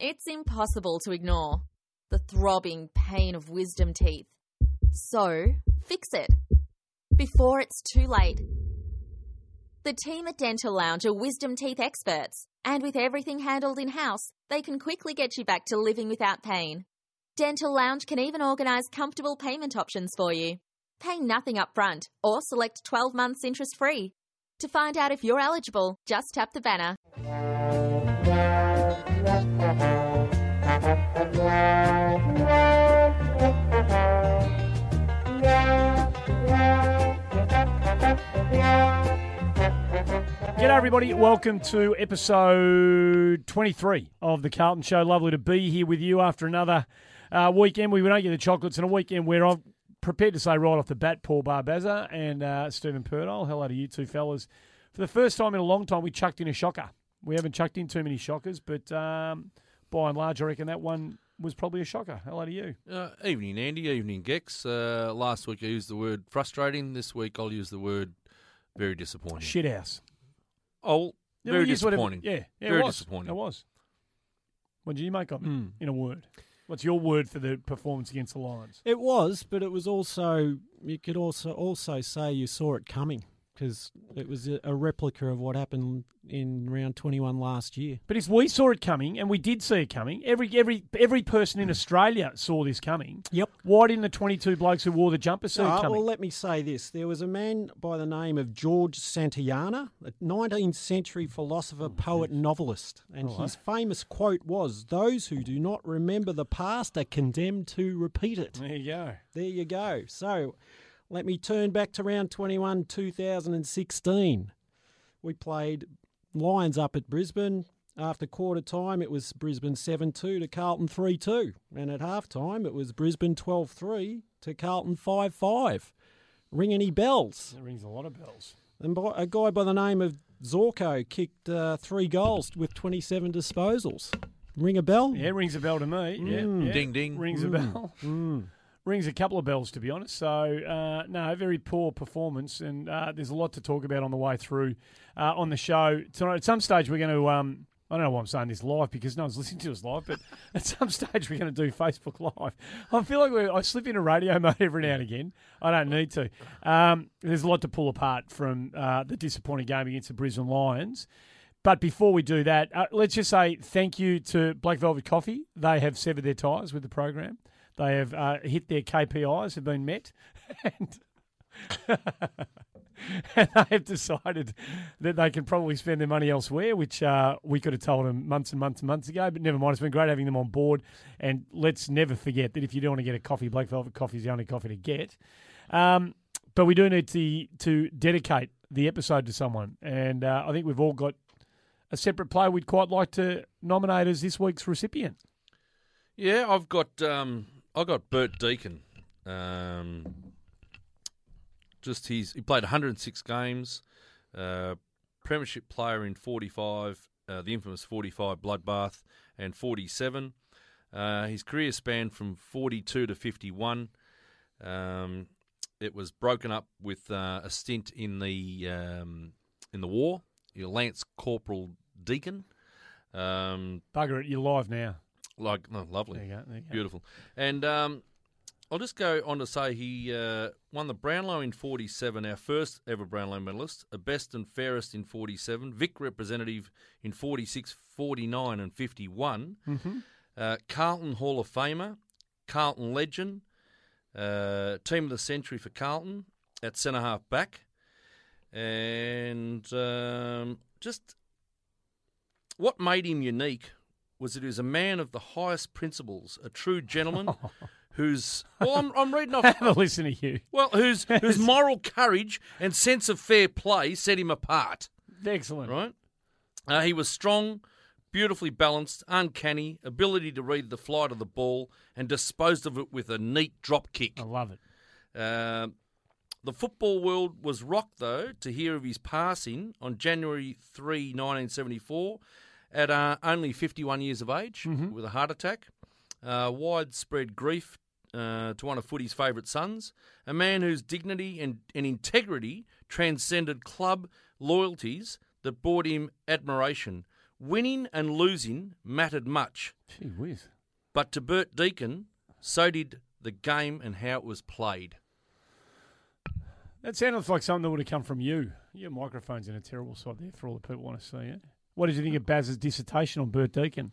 It's impossible to ignore the throbbing pain of wisdom teeth. So, fix it before it's too late. The team at Dental Lounge are wisdom teeth experts, and with everything handled in house, they can quickly get you back to living without pain. Dental Lounge can even organise comfortable payment options for you. Pay nothing up front or select 12 months interest free. To find out if you're eligible, just tap the banner. G'day, everybody. Welcome to episode 23 of The Carlton Show. Lovely to be here with you after another uh, weekend. We don't get the chocolates in a weekend where I'm prepared to say right off the bat, Paul Barbaza and uh, Stephen Purdole. Hello to you two fellas. For the first time in a long time, we chucked in a shocker. We haven't chucked in too many shockers, but um, by and large, I reckon that one was probably a shocker. Hello to you. Uh, evening, Andy. Evening, Gex. Uh, last week I used the word frustrating. This week I'll use the word very disappointing. Shithouse. Oh, Yeah, very we'll whatever- disappointing. Yeah, yeah, Very it was. disappointing. It was. What did you make of it Mm. in a word? What's your word for the performance against the Lions? It was, but it was also you could also also say you saw it coming because it was a, a replica of what happened in round 21 last year. But if we saw it coming, and we did see it coming, every every every person in Australia saw this coming. Yep. Why didn't the twenty two blokes who wore the jumper see it Ah, coming? well, let me say this: there was a man by the name of George Santayana, a 19th century philosopher, poet, and novelist, and his famous quote was, "Those who do not remember the past are condemned to repeat it." there you go. There you go. So let me turn back to round 21, 2016. We played Lions up at Brisbane. After quarter time, it was Brisbane 7 2 to Carlton 3 2. And at half time, it was Brisbane 12 3 to Carlton 5 5. Ring any bells? That rings a lot of bells. And by, a guy by the name of Zorko kicked uh, three goals with 27 disposals. Ring a bell? Yeah, it rings a bell to me. Yeah, Mm. yeah. Ding, ding. Rings a bell. Mm. Rings a couple of bells, to be honest. So, uh, no, very poor performance, and uh, there's a lot to talk about on the way through uh, on the show tonight. At some stage, we're going to. Um, I don't know why I'm saying this live because no one's listening to us live, but at some stage we're going to do Facebook Live. I feel like we're, I slip into radio mode every now and again. I don't need to. Um, there's a lot to pull apart from uh, the disappointing game against the Brisbane Lions. But before we do that, uh, let's just say thank you to Black Velvet Coffee. They have severed their ties with the program. They have uh, hit their KPIs, have been met, and, and they have decided that they can probably spend their money elsewhere, which uh, we could have told them months and months and months ago. But never mind, it's been great having them on board. And let's never forget that if you do want to get a coffee, Black Velvet Coffee is the only coffee to get. Um, but we do need to to dedicate the episode to someone, and uh, I think we've all got a separate player we'd quite like to nominate as this week's recipient. Yeah, I've got um, I got Bert Deacon. Um, just he's he played 106 games, uh, premiership player in 45, uh, the infamous 45 bloodbath, and 47. Uh, his career spanned from 42 to 51. Um, it was broken up with uh, a stint in the um, in the war. Your Lance Corporal Deacon. Um, Bugger it, you're live now. Like oh, lovely. There you go. There you go. Beautiful. And um, I'll just go on to say he uh, won the Brownlow in 47, our first ever Brownlow medalist, a best and fairest in 47, Vic representative in 46, 49, and 51, Mm-hmm. uh, Carlton Hall of Famer, Carlton legend, uh, team of the century for Carlton at centre half back, and um, just what made him unique was that he was a man of the highest principles, a true gentleman who's. Well, I'm, I'm reading off. Have a listen to you. Well, whose whose moral courage and sense of fair play set him apart. Excellent. Right? Uh, he was strong, beautifully balanced, uncanny, ability to read the flight of the ball, and disposed of it with a neat drop kick. I love it. Um the football world was rocked, though, to hear of his passing on January 3, 1974, at uh, only 51 years of age with a heart attack. Uh, widespread grief uh, to one of footy's favourite sons, a man whose dignity and, and integrity transcended club loyalties that brought him admiration, Winning and losing mattered much, Gee whiz. but to Bert Deacon, so did the game and how it was played. That sounded like something that would have come from you. Your microphone's in a terrible spot there for all the people want to see it. What did you think of Baz's dissertation on Bert Deacon?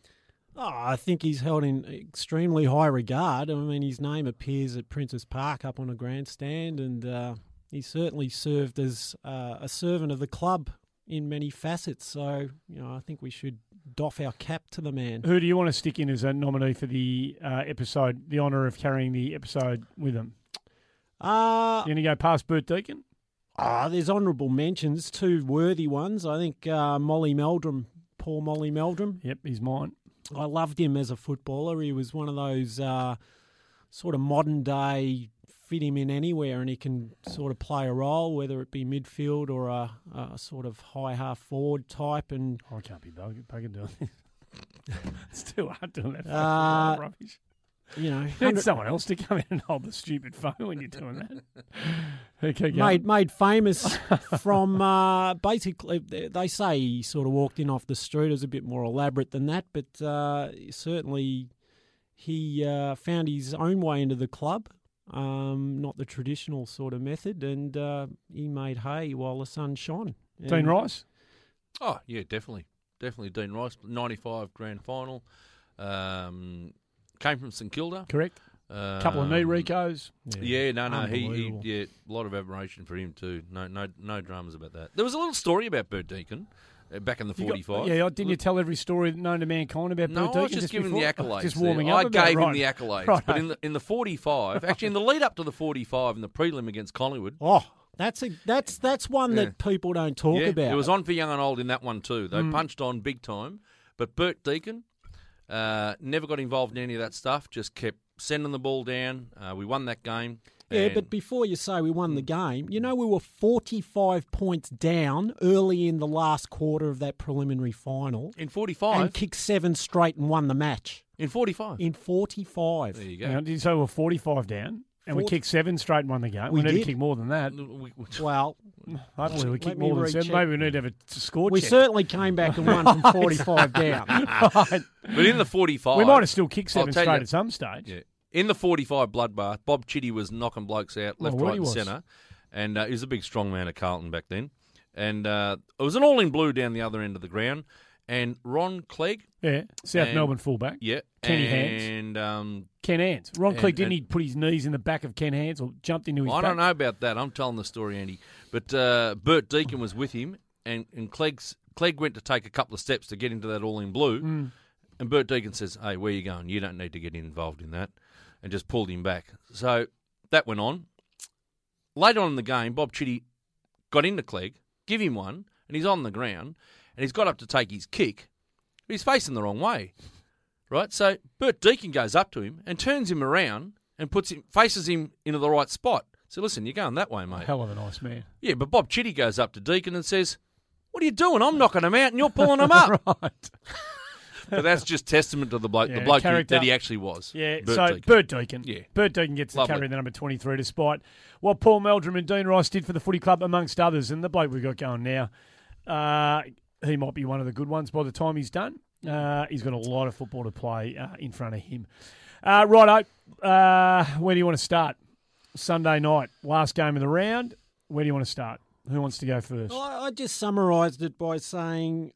Oh, I think he's held in extremely high regard. I mean, his name appears at Princes Park up on a grandstand, and uh, he certainly served as uh, a servant of the club in many facets. So, you know, I think we should doff our cap to the man. Who do you want to stick in as a nominee for the uh, episode, the honour of carrying the episode with him? Uh, You going to go past Bert Deacon? Ah, there's honourable mentions, two worthy ones. I think uh, Molly Meldrum, poor Molly Meldrum. Yep, he's mine. I loved him as a footballer. He was one of those uh, sort of modern day fit him in anywhere, and he can sort of play a role, whether it be midfield or a, a sort of high half forward type. And I can't be buggered doing this. it's too hard doing that. Uh, rubbish. You know, You need someone else to come in and hold the stupid phone when you're doing that. Okay, go. made made famous from uh, basically they say he sort of walked in off the street. It was a bit more elaborate than that, but uh, certainly he uh, found his own way into the club, um, not the traditional sort of method, and uh, he made hay while the sun shone. Dean Rice. Oh, yeah, definitely. Definitely Dean Rice. 95 grand final. Um, came from St Kilda. Correct. Um, couple of knee recos. Yeah, no, no, he, he, Unbelievable. yeah, a lot of admiration for him too. No, no, no dramas about that. There was a little story about Bert Deacon uh, back in the You got- forty-five. yeah, didn't you tell every story known to mankind about No, Bert I was Deacon just giving before? the accolades. Just there. warming up. I about it, gave him right. the accolades, Right. but in the in the forty-five, actually in the lead up to the forty-five in the prelim against Collingwood, Oh, that's a that's that's one Yeah. that people don't talk yeah, about. it was on for young and old in that one too. Mm. They punched on big time, but Bert Deacon uh, never got involved in any of that stuff. Just kept sending the ball down. Uh, we won that game. Yeah, but before you say we won the game, you know we were 45 points down early in the last quarter of that preliminary final in forty-five, and kicked seven straight and won the match in forty-five, in 45. there you go. Now, did you say we're 45 down? And we kicked seven straight and won the game. We We, need did. to kick more than that. We- we- Well, Hopefully, we Let kick more than seven. Maybe we need to have a t- score we check. certainly came back and won from 45 down. Right. But in the forty-five, We might have still kicked seven straight you- at some stage. Yeah. In the 45 bloodbath, Bob Chitty was knocking blokes out left, Oh, right, and centre. And uh, he was a big, strong man at Carlton back then. And uh, it was an all in blue down the other end of the ground. And Ron Clegg, Yeah, South And- Melbourne fullback. yeah. Kenny Hands. and, um, Ken Hands. Ron And- Clegg, didn't and- he put his knees in the back of Ken Hands or jumped into his I back? don't know about that. I'm telling the story, Andy. But uh, Bert Deacon was with him, and, and Clegg's, Clegg went to take a couple of steps to get into that all in blue. Mm. And Bert Deacon says, Hey, where you going? You don't need to get involved in that. And just pulled him back. So that went on. Later on in the game, Bob Chitty got into Clegg, give him one, and he's on the ground, and he's got up to take his kick, but he's facing the wrong way. Right? So Bert Deacon goes up to him and turns him around and puts him faces him into the right spot. So listen, you're going that way, mate. Hell of a nice man. Yeah, but Bob Chitty goes up to Deacon and says, What are you doing? I'm knocking him out and you're pulling him up. right. But that's just testament to the bloke, Yeah, the bloke who- that he actually was. Yeah, Bert so Deacon. Bert Deacon. Yeah. Bert Deacon gets the Lovely. carry the number 23 despite what Paul Meldrum and Dean Rice did for the footy club, amongst others. And the bloke we've got going now, uh, he might be one of the good ones by the time he's done. Uh, he's got a lot of football to play uh, in front of him. Uh, righto, uh, where do you want to start? Sunday night, last game of the round. Where do you want to start? Who wants to go first? Well, I I just summarised it by saying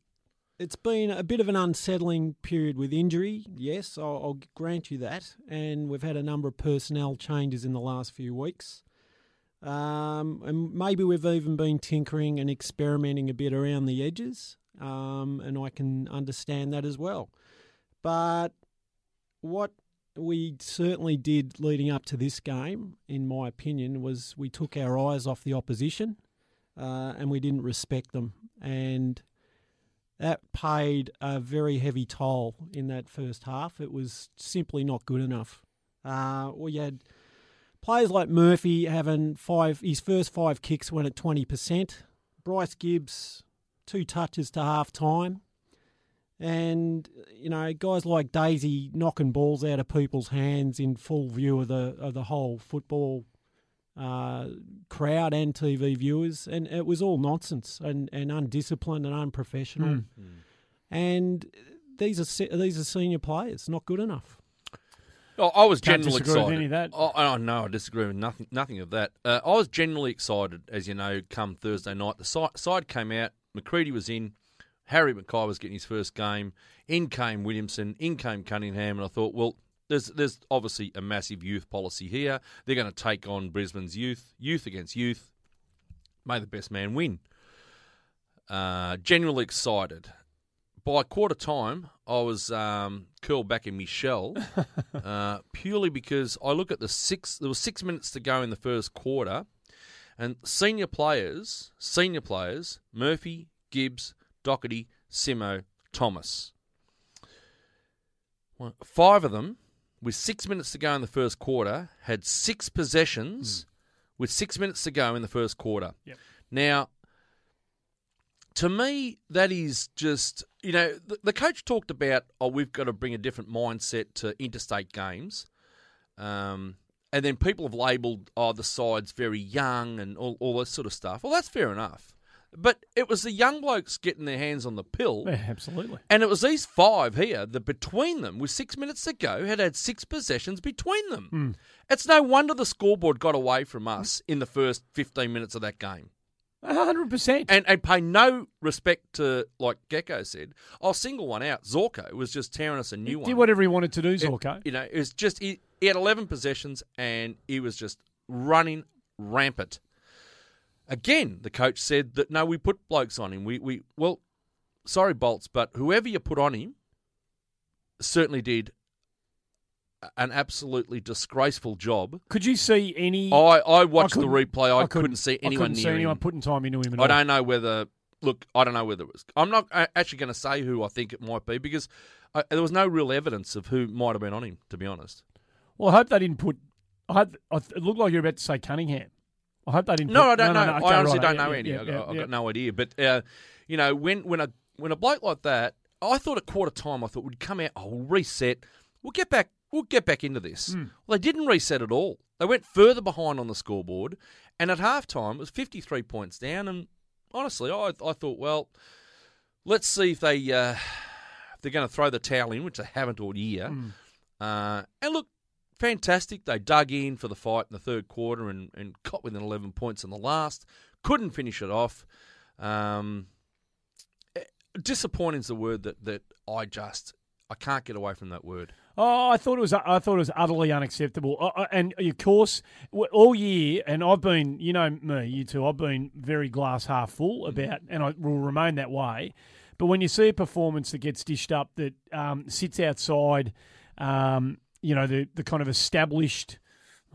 it's been a bit of an unsettling period with injury. Yes, I'll, I'll grant you that. And we've had a number of personnel changes in the last few weeks. Um, and maybe we've even been tinkering and experimenting a bit around the edges. Um, and I can understand that as well. But what we certainly did leading up to this game, in my opinion, was we took our eyes off the opposition uh, and we didn't respect them. And that paid a very heavy toll in that first half. It was simply not good enough. Uh, we had players like Murphy having five, his first five kicks went at 20%. Bryce Gibbs, two touches to half time. And you know, guys like Daisy knocking balls out of people's hands in full view of the of the whole football uh, crowd and TV viewers, and it was all nonsense and, and undisciplined and unprofessional. Mm. and these are se- these are senior players, not good enough. Oh, I was Can't generally disagree with excited. any of that. Oh, oh, no, I disagree with nothing. Nothing of that. Uh, I was generally excited, as you know, come Thursday night. The side, side came out. Macreadie was in. Harry McKay was getting his first game. In came Williamson. In came Cunningham, and I thought, well, there's there's obviously a massive youth policy here. They're going to take on Brisbane's youth, youth against youth. May the best man win. Uh, generally excited. By quarter time, I was um, curled back in my shell, uh, purely because I look at the six. There was six minutes to go in the first quarter, and senior players, senior players, Murphy, Gibbs, Docherty, Simo, Thomas. Five of them, with six minutes to go in the first quarter, had six possessions with six minutes to go in the first quarter. Yep. Now, to me, that is just you know the, the coach talked about oh we've got to bring a different mindset to interstate games, um, and then people have labelled oh the side's very young and all all this sort of stuff. Well, that's fair enough, but it was the young blokes getting their hands on the pill. Yeah, absolutely. And it was these five here that between them, with six minutes to go, had had six possessions between them. Hmm. It's no wonder the scoreboard got away from us in the first 15 minutes of that game. Hundred percent. And, and pay no respect to, like Gecko said, I'll single one out. Zorko was just tearing us a new one. Did whatever he wanted to do, Zorko. You know, it was just, he, he had 11 possessions and he was just running rampant. Again, the coach said that no, we put blokes on him. We, we well, sorry, Bolts, but whoever you put on him certainly did an absolutely disgraceful job. Could you see any? I, I watched the replay. I, I couldn't, see anyone I couldn't see anyone him. putting time into him I all. don't know whether. Look, I don't know whether it was. I'm not actually going to say who I think it might be because I, there was no real evidence of who might have been on him. To be honest. Well, I hope they didn't put. I hope, it looked like you were about to say Cunningham. I hope they didn't. No, put, I don't no, know. no, okay, I honestly right, don't yeah, know yeah, any. yeah, I, have yeah. got no idea. But uh, you know, when when a when a bloke like that, I thought at quarter time, I thought we'd come out. Oh, we'll reset. We'll get back. We'll get back into this. Hmm. Well, they didn't reset at all. They went further behind on the scoreboard, and at half time it was fifty three points down. And honestly, I I thought, well, let's see if they uh, if they're going to throw the towel in, which they haven't all year. Hmm. Uh, and look, fantastic. They dug in for the fight in the third quarter and, and got within 11 points in the last. Couldn't finish it off. Um, eh, disappointing is the word that, that I just I can't get away from that word. Oh, I thought it was. I thought it was utterly unacceptable. Uh, uh, and of course, all year, and I've been, you know, me, you two, I've been very glass half full about, and I will remain that way. But when you see a performance that gets dished up, that um, sits outside, um, you know, the the kind of established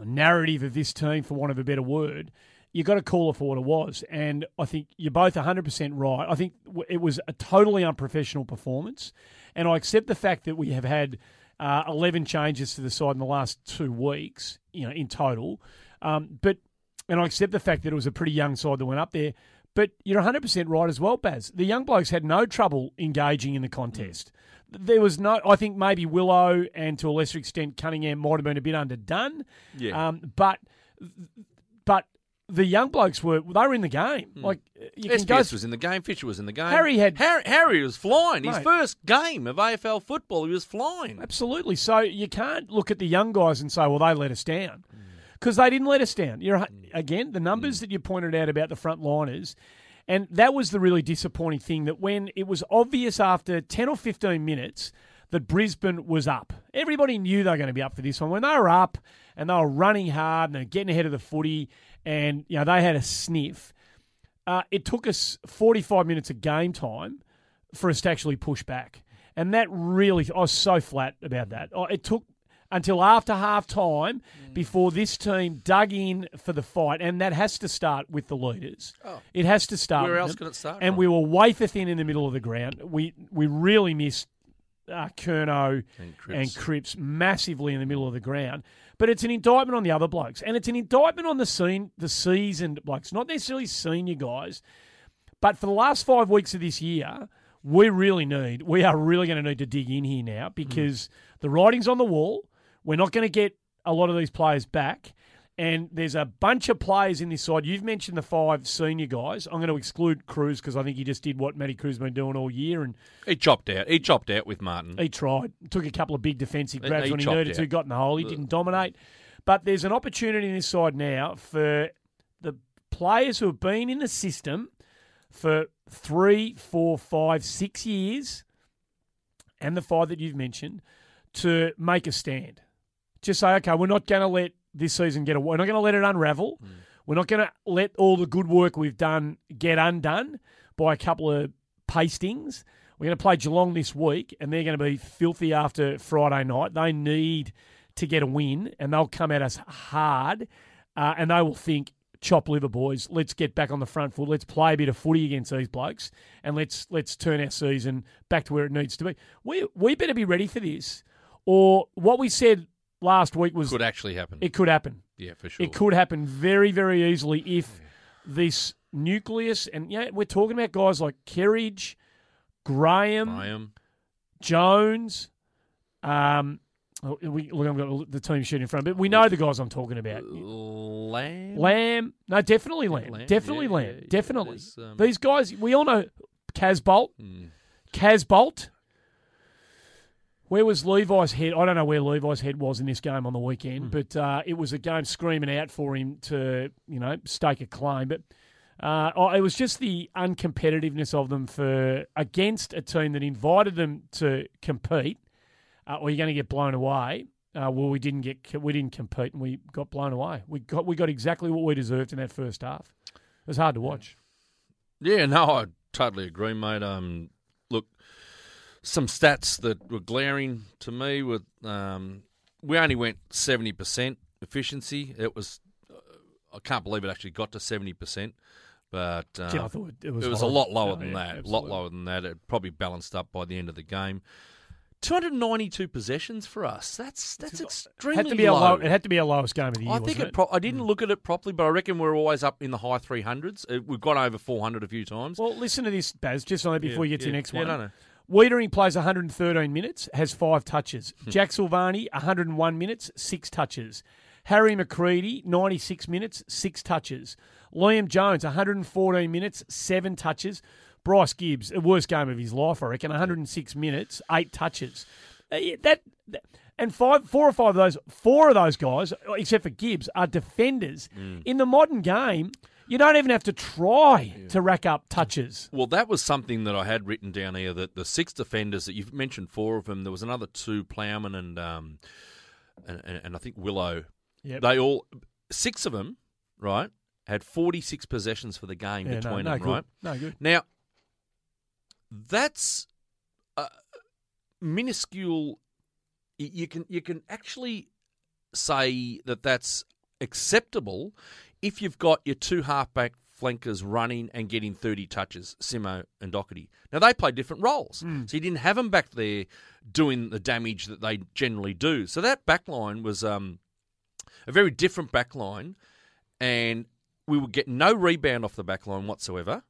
narrative of this team, for want of a better word, you've got to call it for what it was. And I think you're both 100% right. I think it was a totally unprofessional performance. And I accept the fact that we have had uh, 11 changes to the side in the last two weeks, you know, in total. Um, but, and I accept the fact that it was a pretty young side that went up there. But you're 100% right as well, Baz. The young blokes had no trouble engaging in the contest. There was no, I think maybe Willow and to a lesser extent Cunningham might have been a bit underdone. Yeah. Um, but, but the young blokes were, they were in the game. Hmm. Like, you can go was in the game. Fisher was in the game. Harry had- Harry, Harry was flying. His first game of AFL football, he was flying. Absolutely. So you can't look at the young guys and say, well, they let us down. Hmm. Because they didn't let us down. You're hmm. Again, the numbers that you pointed out about the front liners, and that was the really disappointing thing that when it was obvious after 10 or 15 minutes that Brisbane was up, everybody knew they were going to be up for this one. When they were up and they were running hard and they were getting ahead of the footy and you know they had a sniff, uh, it took us 45 minutes of game time for us to actually push back. And that really, I was so flat about that. Oh, It took until after half time before this team dug in for the fight. And that has to start with the leaders. It has to start Oh. Where else can it start And from? we were wafer thin in the middle of the ground. We, we really missed uh, Kerno And Cripps. and Cripps massively in the middle of the ground. But it's an indictment on the other blokes, and it's an indictment on the scene, the seasoned blokes, not necessarily senior guys. But for the last five weeks of this year, we really need, we are really going to need to dig in here now mm. because the writing's on the wall. We're not going to get a lot of these players back. And there's a bunch of players in this side. You've mentioned the five senior guys. I'm going to exclude Cruz because I think he just did what Matty Cruz has been doing all year, and He chopped out. He chopped out with Martin. he tried. Took a couple of big defensive grabs he when he needed to. Got in the hole. He didn't dominate. But there's an opportunity in this side now for the players who have been in the system for three, four, five, six years, and the five that you've mentioned, to make a stand. Just say, okay, we're not going to let this season get away. We're not going to let it unravel. We're not going to let all the good work we've done get undone by a couple of pastings. We're going to play Geelong this week, and they're going to be filthy after Friday night. They need to get a win, and they'll come at us hard, uh, and they will think, chop liver, boys. Let's get back on the front foot. Let's play a bit of footy against these blokes, and let's let's turn our season back to where it needs to be. We we better be ready for this, or what we said last week was Could actually happen. it could happen. yeah, for sure. It could happen very, very easily if this nucleus, and yeah, we're talking about guys like Kerridge, Graham, Graham. Jones. Um, oh, we, look, I've got the team sheet in front, but we know the guys I'm talking about. Lamb. Lamb, no, definitely Lamb, Lamb, definitely yeah, Lamb, yeah, yeah. definitely. There's, um, These guys, we all know Casboult, Mm. Casboult. Where was Levi's head? I don't know where Levi's head was in this game on the weekend, but uh, it was a game screaming out for him to, you know, stake a claim. But uh, oh, it was just the uncompetitiveness of them for against a team that invited them to compete, uh, or you're going to get blown away. Uh, well, we didn't get we didn't compete, and we got blown away. We got we got exactly what we deserved in that first half. It was hard to watch. Yeah, no, I totally agree, mate. Um, some stats that were glaring to me were um, we only went seventy percent efficiency. It was uh, I can't believe it actually got to seventy percent, but uh, Gee, I thought it was it was a lot lower Oh, than yeah, that. A lot lower than that. It probably balanced up by the end of the game. 292 possessions for us. That's that's extremely had to be low. low, it had to be our lowest game of the year. I think wasn't it. Pro- I didn't look at it properly, but I reckon we're always up in the high 300s. Uh, We've gone over 400 a few times. Well, listen to this, Baz, just on that before Yeah, you get to yeah. the next Yeah, one. Weitering plays 113 minutes, has five touches. Hmm. Jack Silvani, 101 minutes, six touches. Harry Macreadie, 96 minutes, six touches. Liam Jones, 114 minutes, seven touches. Bryce Gibbs, the worst game of his life, I reckon, 106 minutes, eight touches. Uh, That, that and five, four or five of those, four of those guys, except for Gibbs, are defenders. Hmm. In the modern game, you don't even have to try to rack up touches. Well, that was something that I had written down here. That the six defenders that you've mentioned, four of them. There was another two, Plowman and um, and, and, I think Willow. Yep. They all six of them, right, had forty six possessions for the game Yeah, between no them, good. right? No good. Now, that's uh, minuscule. You can you can actually say that that's acceptable if you've got your two halfback flankers running and getting 30 touches, Simo and Docherty. Now, they play different roles. Hmm. So you didn't have them back there doing the damage that they generally do. So that back line was um, a very different back line, and we would get no rebound off the back line whatsoever,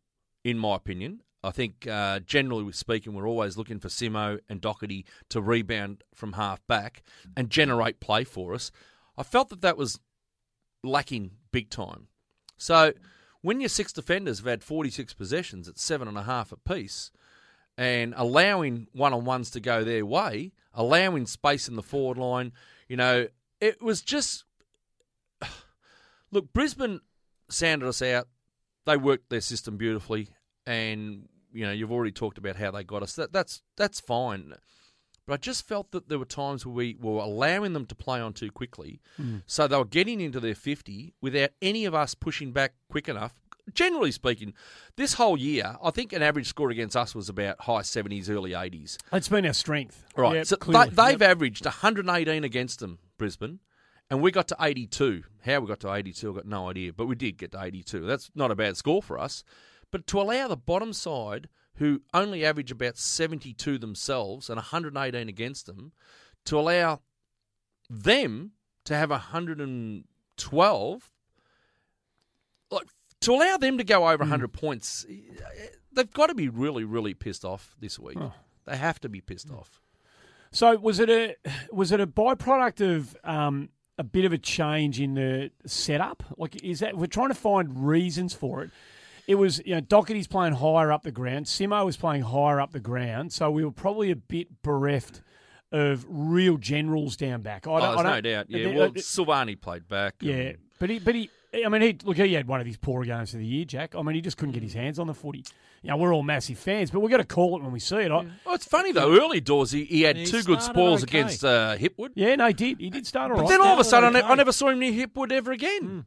in my opinion. I think, uh, generally speaking, we're always looking for Simo and Docherty to rebound from half back and generate play for us. I felt that that was lacking big time. So when your six defenders have had 46 possessions at seven and a half apiece, and allowing one on ones to go their way, allowing space in the forward line, you know, it was just. Look, Brisbane sounded us out. They worked their system beautifully, and you know you've already talked about how they got us. That that's that's fine. But I just felt that there were times where we were allowing them to play on too quickly, hmm. so they were getting into their fifty without any of us pushing back quick enough. Generally speaking, this whole year, I think an average score against us was about high seventies, early eighties. It's been our strength. Right. Yep, so clearly. they, they've Yep. averaged 118 against them, Brisbane, and we got to 82. How we got to 82, I've got no idea, but we did get to 82. That's not a bad score for us. But to allow the bottom side, who only average about 72 themselves and 118 against them, to allow them to have 112, like to allow them to go over 100 points, they've got to be really, really pissed off this week. They have to be pissed off. So was it a was it a byproduct of um, a bit of a change in the setup? Like, is that we're trying to find reasons for it? It was, you know, Docherty's playing higher up the ground. Simo was playing higher up the ground, so we were probably a bit bereft of real generals down back. I Oh, don't, there's I no don't- doubt. Yeah, well, uh, Silvani played back. yeah, and- but he, but he, I mean, he look, he had one of his poorer games of the year, Jack. I mean, he just couldn't get his hands on the footy. You know, we're all massive fans, but we've got to call it when we see it. I, Well, it's funny though. Early doors, he, he had He two good started spoils okay. against uh, Hipwood. yeah, no, he did. He did start all But right. then all of a sudden, I, ne- okay. I never saw him near Hipwood ever again. Hmm.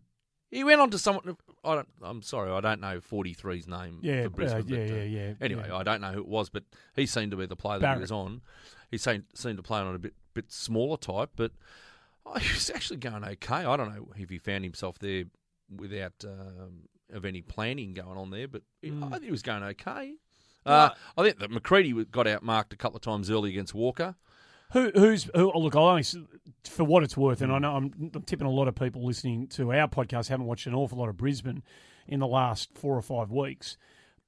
He went on to someone. I don't. I'm sorry, I don't know 43's name yeah, for Brisbane. uh, yeah, but, uh, yeah, yeah. Anyway, yeah. I don't know who it was, but he seemed to be the player that Barrett. he was on. He seemed seemed to play on a bit bit smaller type, but oh, he was actually going okay. I don't know if he found himself there without um, of any planning going on there, but he- Hmm. I think he was going okay. Uh, I think that Macreadie got outmarked a couple of times early against Walker. Who, who's who? Oh, look, I'll only for what it's worth, and I know I'm, I'm tipping a lot of people listening to our podcast haven't watched an awful lot of Brisbane in the last four or five weeks.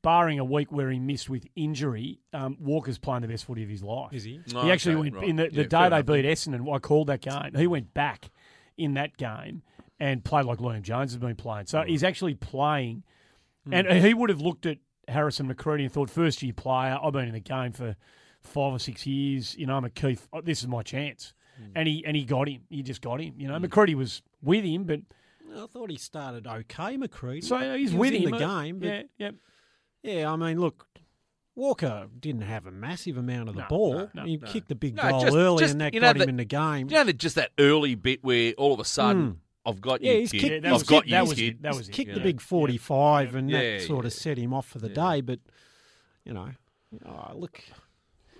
Barring a week where he missed with injury, um, Walker's playing the best footy of his life. Is he? Oh, he actually okay, went right. in the, the Yeah, day they enough. beat Essendon. I called that game. He went back in that game and played like Liam Jones has been playing. So he's actually playing, Hmm. and he would have looked at Harrison Macreadie and thought, first year player. I've been in the game for five or six years. You know, I'm a Keith. oh, This is my chance, Hmm. and he and he got him. He just got him. You know, Macreadie was with him, but I thought he started okay, Macreadie. so he's He was with in him the uh, game. But Yeah, yeah. yeah, I mean, look, Walker didn't have a massive amount of the No, ball. no, no, he no. kicked the big No, goal just- early, just, and that you know, got him that- in the game. You know, that just that early bit where all of a sudden I've got Hmm. Yeah, you, he's kid. kicked- Yeah, I've got you, That was kid. it. That was He's it. kicked you the know. big 45, and Yeah, that sort of set him off for the Yeah. day. But, you know, oh, look,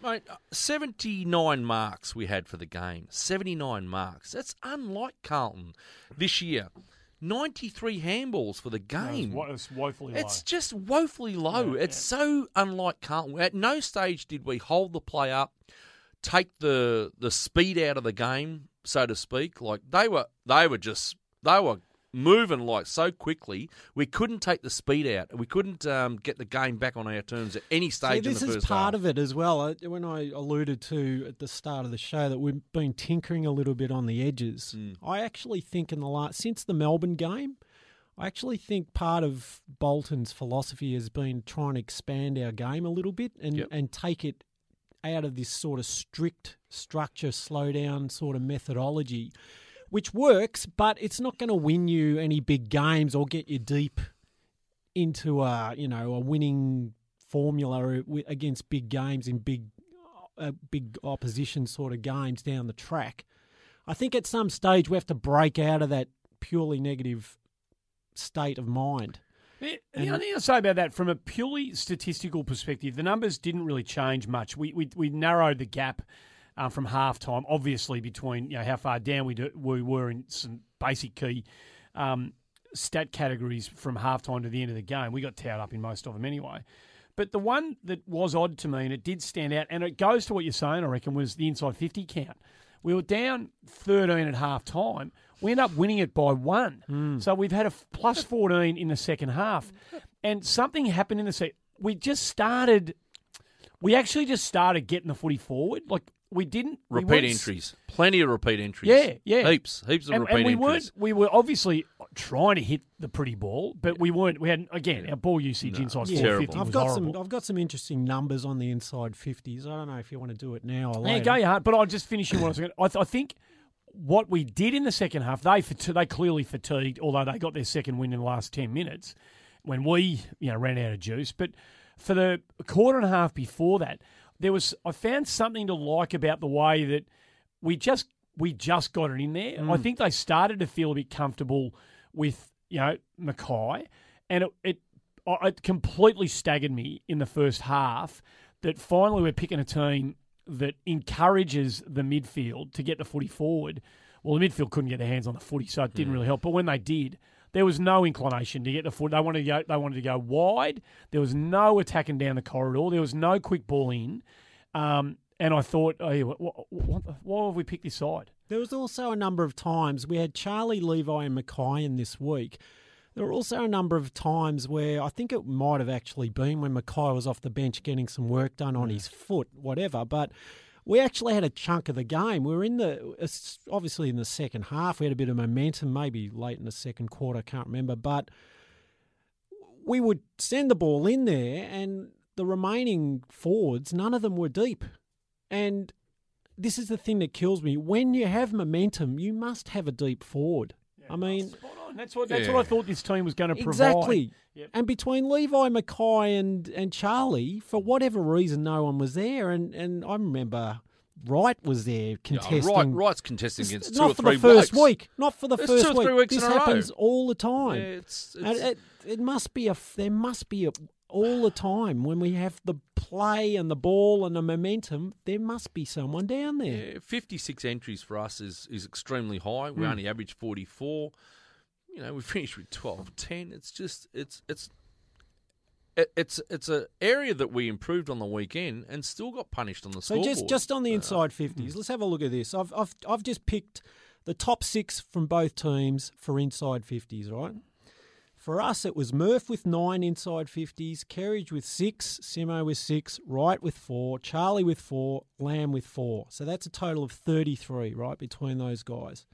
Mate, uh, 79 marks we had for the game. 79 marks. That's unlike Carlton this year. 93 handballs for the No, it was game. wo- it was woefully low. It's just woefully low. Yeah, it's so unlike Carlton. At no stage did we hold the play up, take the the speed out of the game, so to speak. Like they were, they were just they were moving like so quickly. We couldn't take the speed out. We couldn't um, get the game back on our terms at any stage See, this is part half. of it as well. When I alluded to at the start of the show that we've been tinkering a little bit on the edges, Mm. I actually think in the last since the Melbourne game, I actually think part of Bolton's philosophy has been trying to expand our game a little bit and Yep. and take it out of this sort of strict structure, slow down sort of methodology, which works, but it's not going to win you any big games or get you deep into a you know a winning formula against big games in big uh, big opposition sort of games down the track. I think at some stage we have to break out of that purely negative state of mind. The only thing I'll say about that, from a purely statistical perspective, the numbers didn't really change much. We we, we narrowed the gap uh, from halftime, obviously between you know how far down we do, we were in some basic key um, stat categories from halftime to the end of the game. We got towed up in most of them anyway. But the one that was odd to me, and it did stand out, and it goes to what you're saying, I reckon, was the inside 50 count. We were down 13 at half time. We end up winning it by one. So we've had a 14 in the second half. And something happened in the second. We just started, we actually just started getting the footy forward. Like, we didn't. we Repeat weren't entries. Plenty of repeat entries. Yeah, yeah. Heaps. Heaps of And, repeat and we entries. weren't. We were obviously trying to hit the pretty ball, but we weren't. We had again our ball usage inside it's four terrible. fifty I've was got horrible. some I've got some interesting numbers on the inside fifties. I don't know if you want to do it now or Yeah, later. go your heart. But I'll just finish you what I was going. I, th- I think what we did in the second half, they fati- they clearly fatigued, although they got their second win in the last ten minutes when we you know ran out of juice. But for the quarter and a half before that, there was I found something to like about the way that we just we just got it in there. I mm. think they started to feel a bit comfortable with you know McKay, and it, it it completely staggered me in the first half that finally we're picking a team that encourages the midfield to get the footy forward. Well, the midfield couldn't get their hands on the footy, so it didn't mm. really help. But when they did, there was no inclination to get the foot. They wanted to go. They wanted to go wide. There was no attacking down the corridor. There was no quick ball in. Um, and I thought, oh, yeah, what, what, what, why have we picked this side? There was also a number of times we had Charlie Levi and McKay in this week. There were also a number of times where I think it might have actually been when McKay was off the bench getting some work done on his foot, whatever. But we actually had a chunk of the game. We were in the uh, obviously in the second half. We had a bit of momentum, maybe late in the second quarter. I can't remember, but we would send the ball in there, and the remaining forwards, none of them were deep. And this is the thing that kills me. When you have momentum, you must have a deep forward. I mean, Spot on. That's what that's Yeah. what I thought this team was going to provide. exactly. Yep. And between Levi McKay and, and Charlie, for whatever reason, no one was there. And, and I remember Wright was there Yeah, contesting. right, right's contesting It's against two not or for three the first blokes. week. Not for the It's first two or week. three weeks this in a row. happens all the Yeah, time. it's, And it's, it, it must be a. There must be a all the time when we have the play and the ball and the momentum. There must be someone down there. yeah, 56 entries for us is, is extremely high. We Hmm. only average 44. You know, we finished with 12, 10. It's just, it's, it's, it's it's a area that we improved on the weekend and still got punished on the So scoreboard. just just on the inside fifties, let's have a look at this. I've I've I've just picked the top six from both teams for inside fifties, right? For us, it was Murph with nine inside 50s, Kerridge with six, Simo with six, Wright with four, Charlie with four, Lamb with four. So that's a total of 33, right, between those guys.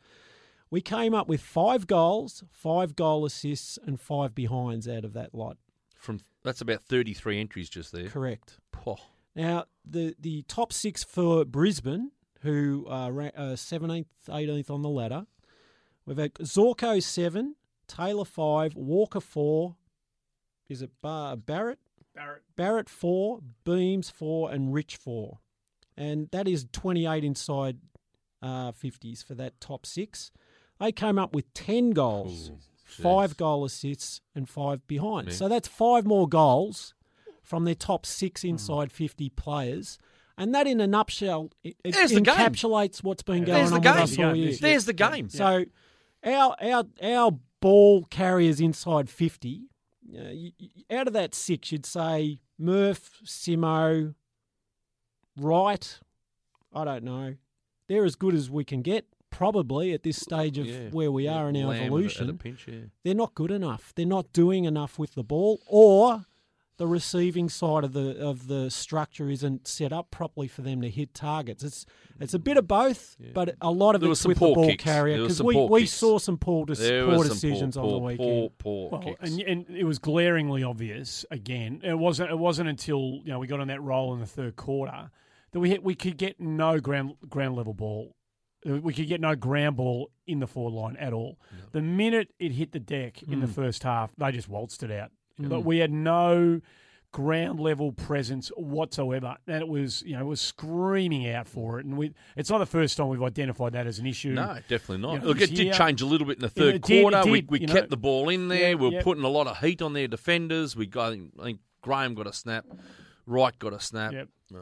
We came up with five goals, five goal assists, and five behinds out of that lot. from that's about 33 entries just there. Correct. Now, the, the top six for Brisbane, who are uh, 17th, 18th on the ladder, we've had Zorko 7, Taylor 5, Walker 4, is it Bar- Barrett? Barrett. Barrett 4, Beams 4, and Rich 4. And that is 28 inside uh, 50s for that top six. They came up with 10 goals, five goal assists, and five behind. Yeah. So that's five more goals from their top six Hmm. inside 50 players. And that, in a nutshell, it, it There's game. encapsulates what's been going There's the on game. with us all year. There's the game. So our our our ball carriers inside fifty. Uh, you, you- out of that six, you'd say Murph, Simo, Wright. I don't know. They're as good as we can get, probably at this stage of Yeah. where we Yeah, are in our Lamb at a- evolution. At a pinch, yeah. They're not good enough. They're not doing enough with the ball, or the receiving side of the of the structure isn't set up properly for them to hit targets. It's it's a bit of both, but a lot of There was it's some with the poor ball kicks. carrier because we, poor we saw some poor, dis- poor some decisions poor, on the weekend. Poor, poor Well, kicks. and, and it was glaringly obvious again. It wasn't. It wasn't until you know we got on that roll in the third quarter that we hit, we could get no ground ground level ball. We could get no ground ball in the forward line at all. The minute it hit the deck in Mm. the first half, they just waltzed it out. But we had no ground level presence whatsoever, and it was you know it was screaming out for it. And we it's not the first time we've identified that as an issue. No, definitely not. You know, Look, it this did year- change a little bit in the third did, quarter. we did, we you kept know. the ball in there. Yeah, we were yeah. putting a lot of heat on their defenders. We got, I think, I think Graham got a snap. Wright got a snap. Yep. Uh,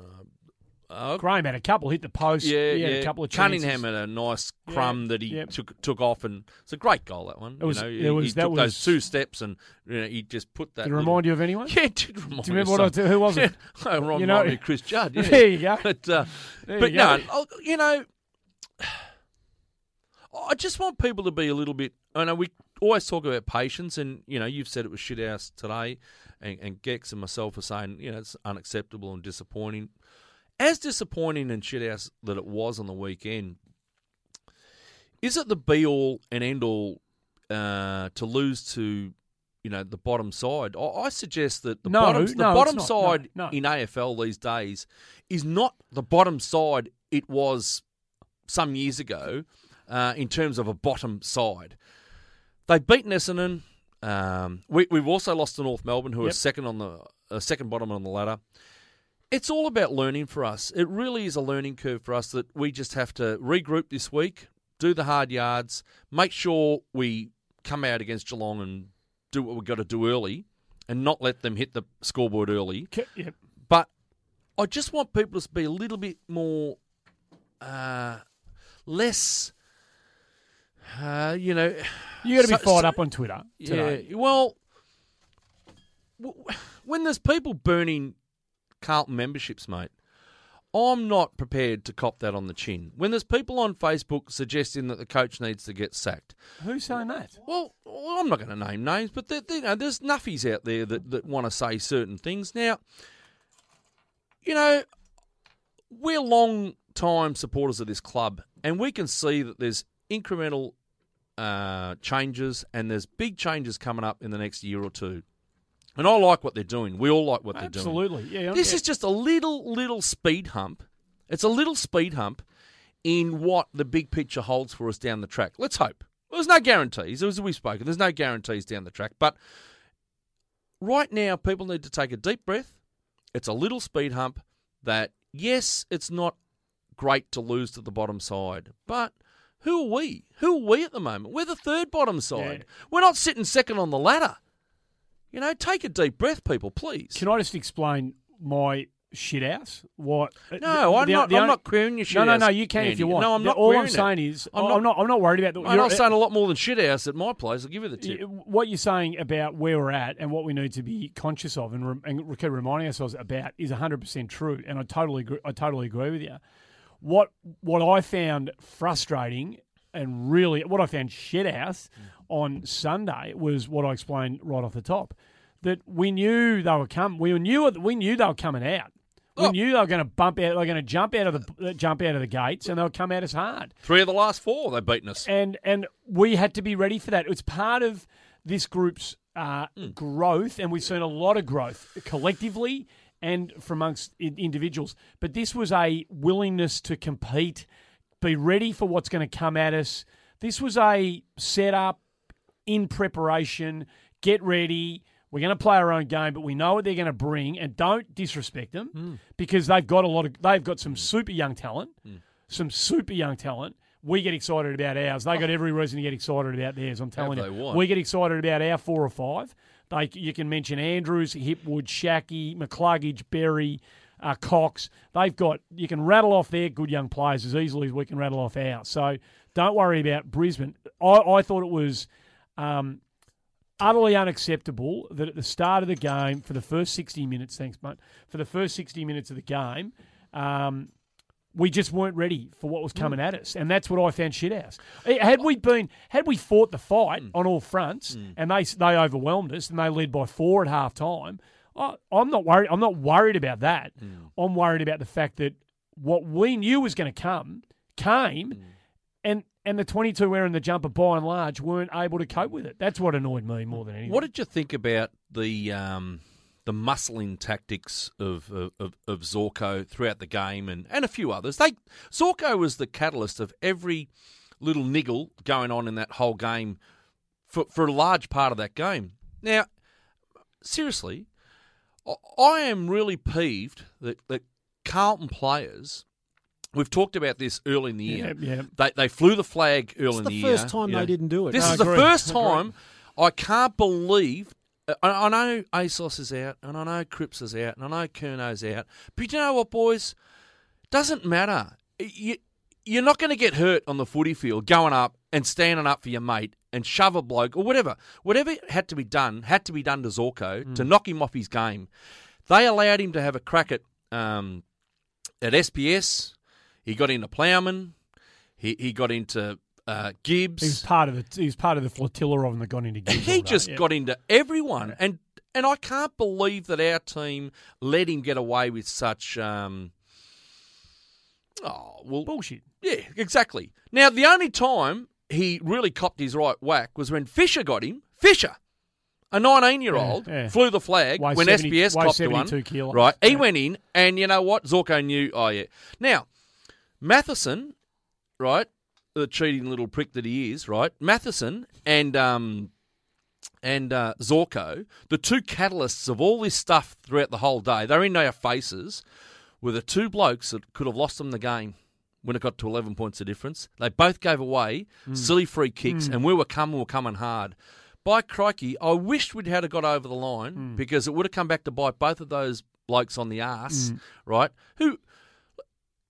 Graham had a couple hit the post. yeah, he had yeah. a couple of chances. Cunningham had a nice Yeah, crumb that he yep. took took off, and it's a great goal that one. It was- you know, it he, was- he that took was- those two steps, and you know, he just put that. Did it little- remind you of anyone? Yeah, it did remind Do you remember what I was? Who was it? Yeah, it reminded You know- me of Chris Judd. Yeah. There you go. But uh, There but you no, go. oh, you know, I just want people to be a little bit. I know we always talk about patience, and you know, you've said it was shit house today, and, and Gex and myself are saying, you know, it's unacceptable and disappointing. As disappointing and shit house that it was on the weekend, is it the be all and end all uh, to lose to? You know the bottom side. I, I suggest that the No, bottom, the no, bottom side No, in AFL these days is not the bottom side it was some years ago uh, in terms of a bottom side. They've beaten Essendon. Um, we, we've also lost to North Melbourne, who are second on the uh, second bottom on the ladder. It's all about learning for us. It really is a learning curve for us that we just have to regroup this week, do the hard yards, make sure we come out against Geelong and do what we've got to do early, and not let them hit the scoreboard early. Yeah. But I just want people to be a little bit more, uh, less, uh, you know. You got to be So- fired so- up on Twitter today. Yeah. Well, when there's people burning Carlton memberships, mate, I'm not prepared to cop that on the chin. When there's people on Facebook suggesting that the coach needs to get sacked, Who's saying that? well, well, I'm not going to name names, but there- you know, there's nuffies out there that, that want to say certain things. Now, you know, we're long time supporters of this club, and we can see that there's incremental uh, changes and there's big changes coming up in the next year or two. And I like what they're doing. We all like what they're doing. Absolutely. Yeah. This yeah. is just a little, little speed hump. It's a little speed hump in what the big picture holds for us down the track. Let's hope. There's no guarantees, as we've spoken. There's no guarantees down the track. But right now, people need to take a deep breath. It's a little speed hump that, yes, it's not great to lose to the bottom side, but who are we? Who are we at the moment? We're the third bottom side. We're not sitting second on the ladder. You know, take a deep breath, people, please. Can I just explain my shit house? What? Uh, no, I'm the- not. the I'm only- not querying your shit. No, no, no. You can if you want. No, I'm not. All I'm saying is, I'm I'm, not- not. I'm not worried about the. Mate, you're- I'm saying a lot more than shit house at my place. I'll give you the tip. what you're saying about where we're at and what we need to be conscious of and, re- and keep reminding ourselves about is 100% true and I totally agree, I totally agree with you. What what I found frustrating and really what I found shit house on Sunday was what I explained right off the top that we knew they were coming we knew we knew they were coming out. We Oh. knew they were going to bump out. They were going to jump out of the jump out of the gates, and they'll come at us hard Three of the last four, they've beaten us. and and we had to be ready for that. It's part of this group's uh, Hmm. growth, and we've seen a lot of growth collectively and from amongst individuals. But this was a willingness to compete, be ready for what's going to come at us. This was a setup in preparation. Get ready. We're going to play our own game, but we know what they're going to bring, and don't disrespect them Hmm. because they've got a lot of. They've got some super young talent, some super young talent. We get excited about ours. They got every reason to get excited about theirs. I'm telling Have you, we get excited about our four or five. They, you can mention Andrews, Hipwood, Schache, McCluggage, Berry, uh, Cox. They've got you can rattle off their good young players as easily as we can rattle off ours. So don't worry about Brisbane. I, I thought it was um, utterly unacceptable that at the start of the game, for the first 60 minutes, thanks, mate, for the first 60 minutes of the game, um, we just weren't ready for what was coming at us, and that's what I found shit house. Eh, Had we been, had we fought the fight on all fronts, and they they overwhelmed us, and they led by four at half time, I, I'm not worried. I'm not worried about that. I'm worried about the fact that what we knew was going to come came, and and the 22 wearing the jumper by and large weren't able to cope with it. That's what annoyed me more than anything. What did you think about the um, the muscling tactics of, of of Zorko throughout the game and, and a few others? They Zorko was the catalyst of every little niggle going on in that whole game for for a large part of that game. Now, seriously, I- I am really peeved that, that Carlton players. We've talked about this early in the year. Yeah, yeah. They they flew the flag early It's in the year. This is the, first time you they didn't do it. This No, is the first Agree. time I can't believe. Uh, I, I know ASOS is out, and I know Cripps is out, and I know Kerno's out. But you know what, boys? Doesn't matter. You, you're not going to get hurt on the footy field going up and standing up for your mate and shove a bloke or whatever. Whatever had to be done had to be done to Zorko to knock him off his game. They allowed him to have a crack at um, at SPS. He got into Plowman. He he got into uh, Gibbs. He was part of the he was part of the flotilla of them that got into all He just yeah. got into everyone, and and I can't believe that our team let him get away with such. Um, oh well, bullshit. Yeah, exactly. Now the only time he really copped his right whack was when Fisher got him. Fisher, a nineteen-year-old, Yeah, yeah. flew the flag when 70 SPS copped to one. kilos. Right, he Yeah. went in, and you know what? Zorko knew. Oh yeah. Now Mathieson, right, the cheating little prick that he is, right? Mathieson and um and uh, Zorko, the two catalysts of all this stuff throughout the whole day, they're in our faces, were the two blokes that could have lost them the game when it got to 11 points of difference. They both gave away Mm. silly free kicks, and we were coming, we were coming hard. By crikey, I wished we'd had a got over the line Mm. because it would have come back to bite both of those blokes on the arse, right? Who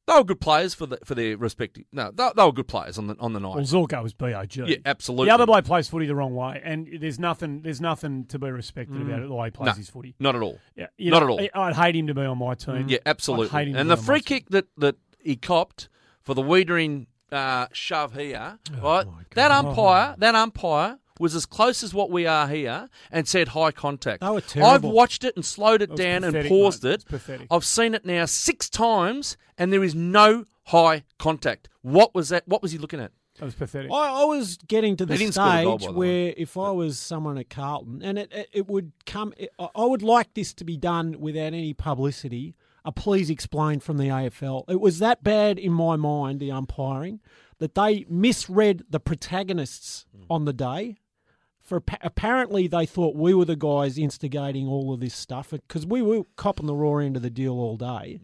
they were good players for the, for their respective. No, they, they were good players on the on the night. Well, Zorko was BOG. yeah, absolutely. The other bloke plays footy the wrong way, and there's nothing there's nothing to be respected about it the way he plays Mm. No. his footy. not at all. Yeah, you Not know, at all. I'd hate him to be on my team. Yeah, absolutely. hate him to And the free team. kick that, that he copped for the Weitering uh, shove here, Oh right? That umpire, that umpire was as close as what we are here and said high contact. They were terrible. I've watched it and slowed it was down and paused mate. it. It's pathetic. I've seen it now six times and there is no high contact. What was that? What was he looking at? That was pathetic. I, I was getting to the They didn't score a goal, stage by the way. where if I was someone at Carlton, and it, it, it would come, it, I I would like this to be done without any publicity. A please explain from the AFL. It was that bad in my mind, the umpiring, that they misread the protagonists Hmm. on the day. For apparently they thought we were the guys instigating all of this stuff because we were copping the raw end of the deal all day.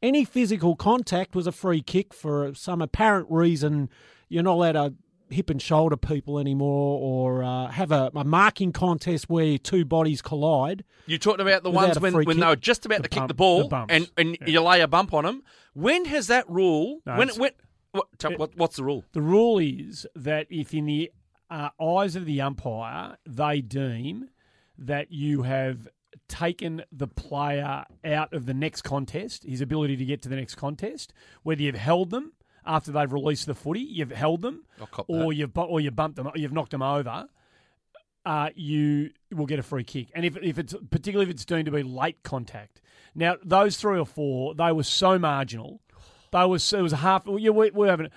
Any physical contact was a free kick for some apparent reason. You're not allowed to hip and shoulder people anymore, or uh, have a, a marking contest where two bodies collide. You talked about the ones when, when kick. they were just about The to kick the ball the bumps. and, and Yeah. you lay a bump on them. When has that rule? No, when when what, what what's the rule? The rule is that if in the uh, eyes of the umpire they deem that you have taken the player out of the next contest, his ability to get to the next contest, whether you've held them after they've released the footy, you've held them, or that. you've or you've bumped them, you've knocked them over, uh, you will get a free kick. And if if it's particularly if it's deemed to be late contact. Now those three or four, they were so marginal. They was it was half. Yeah, we, we're having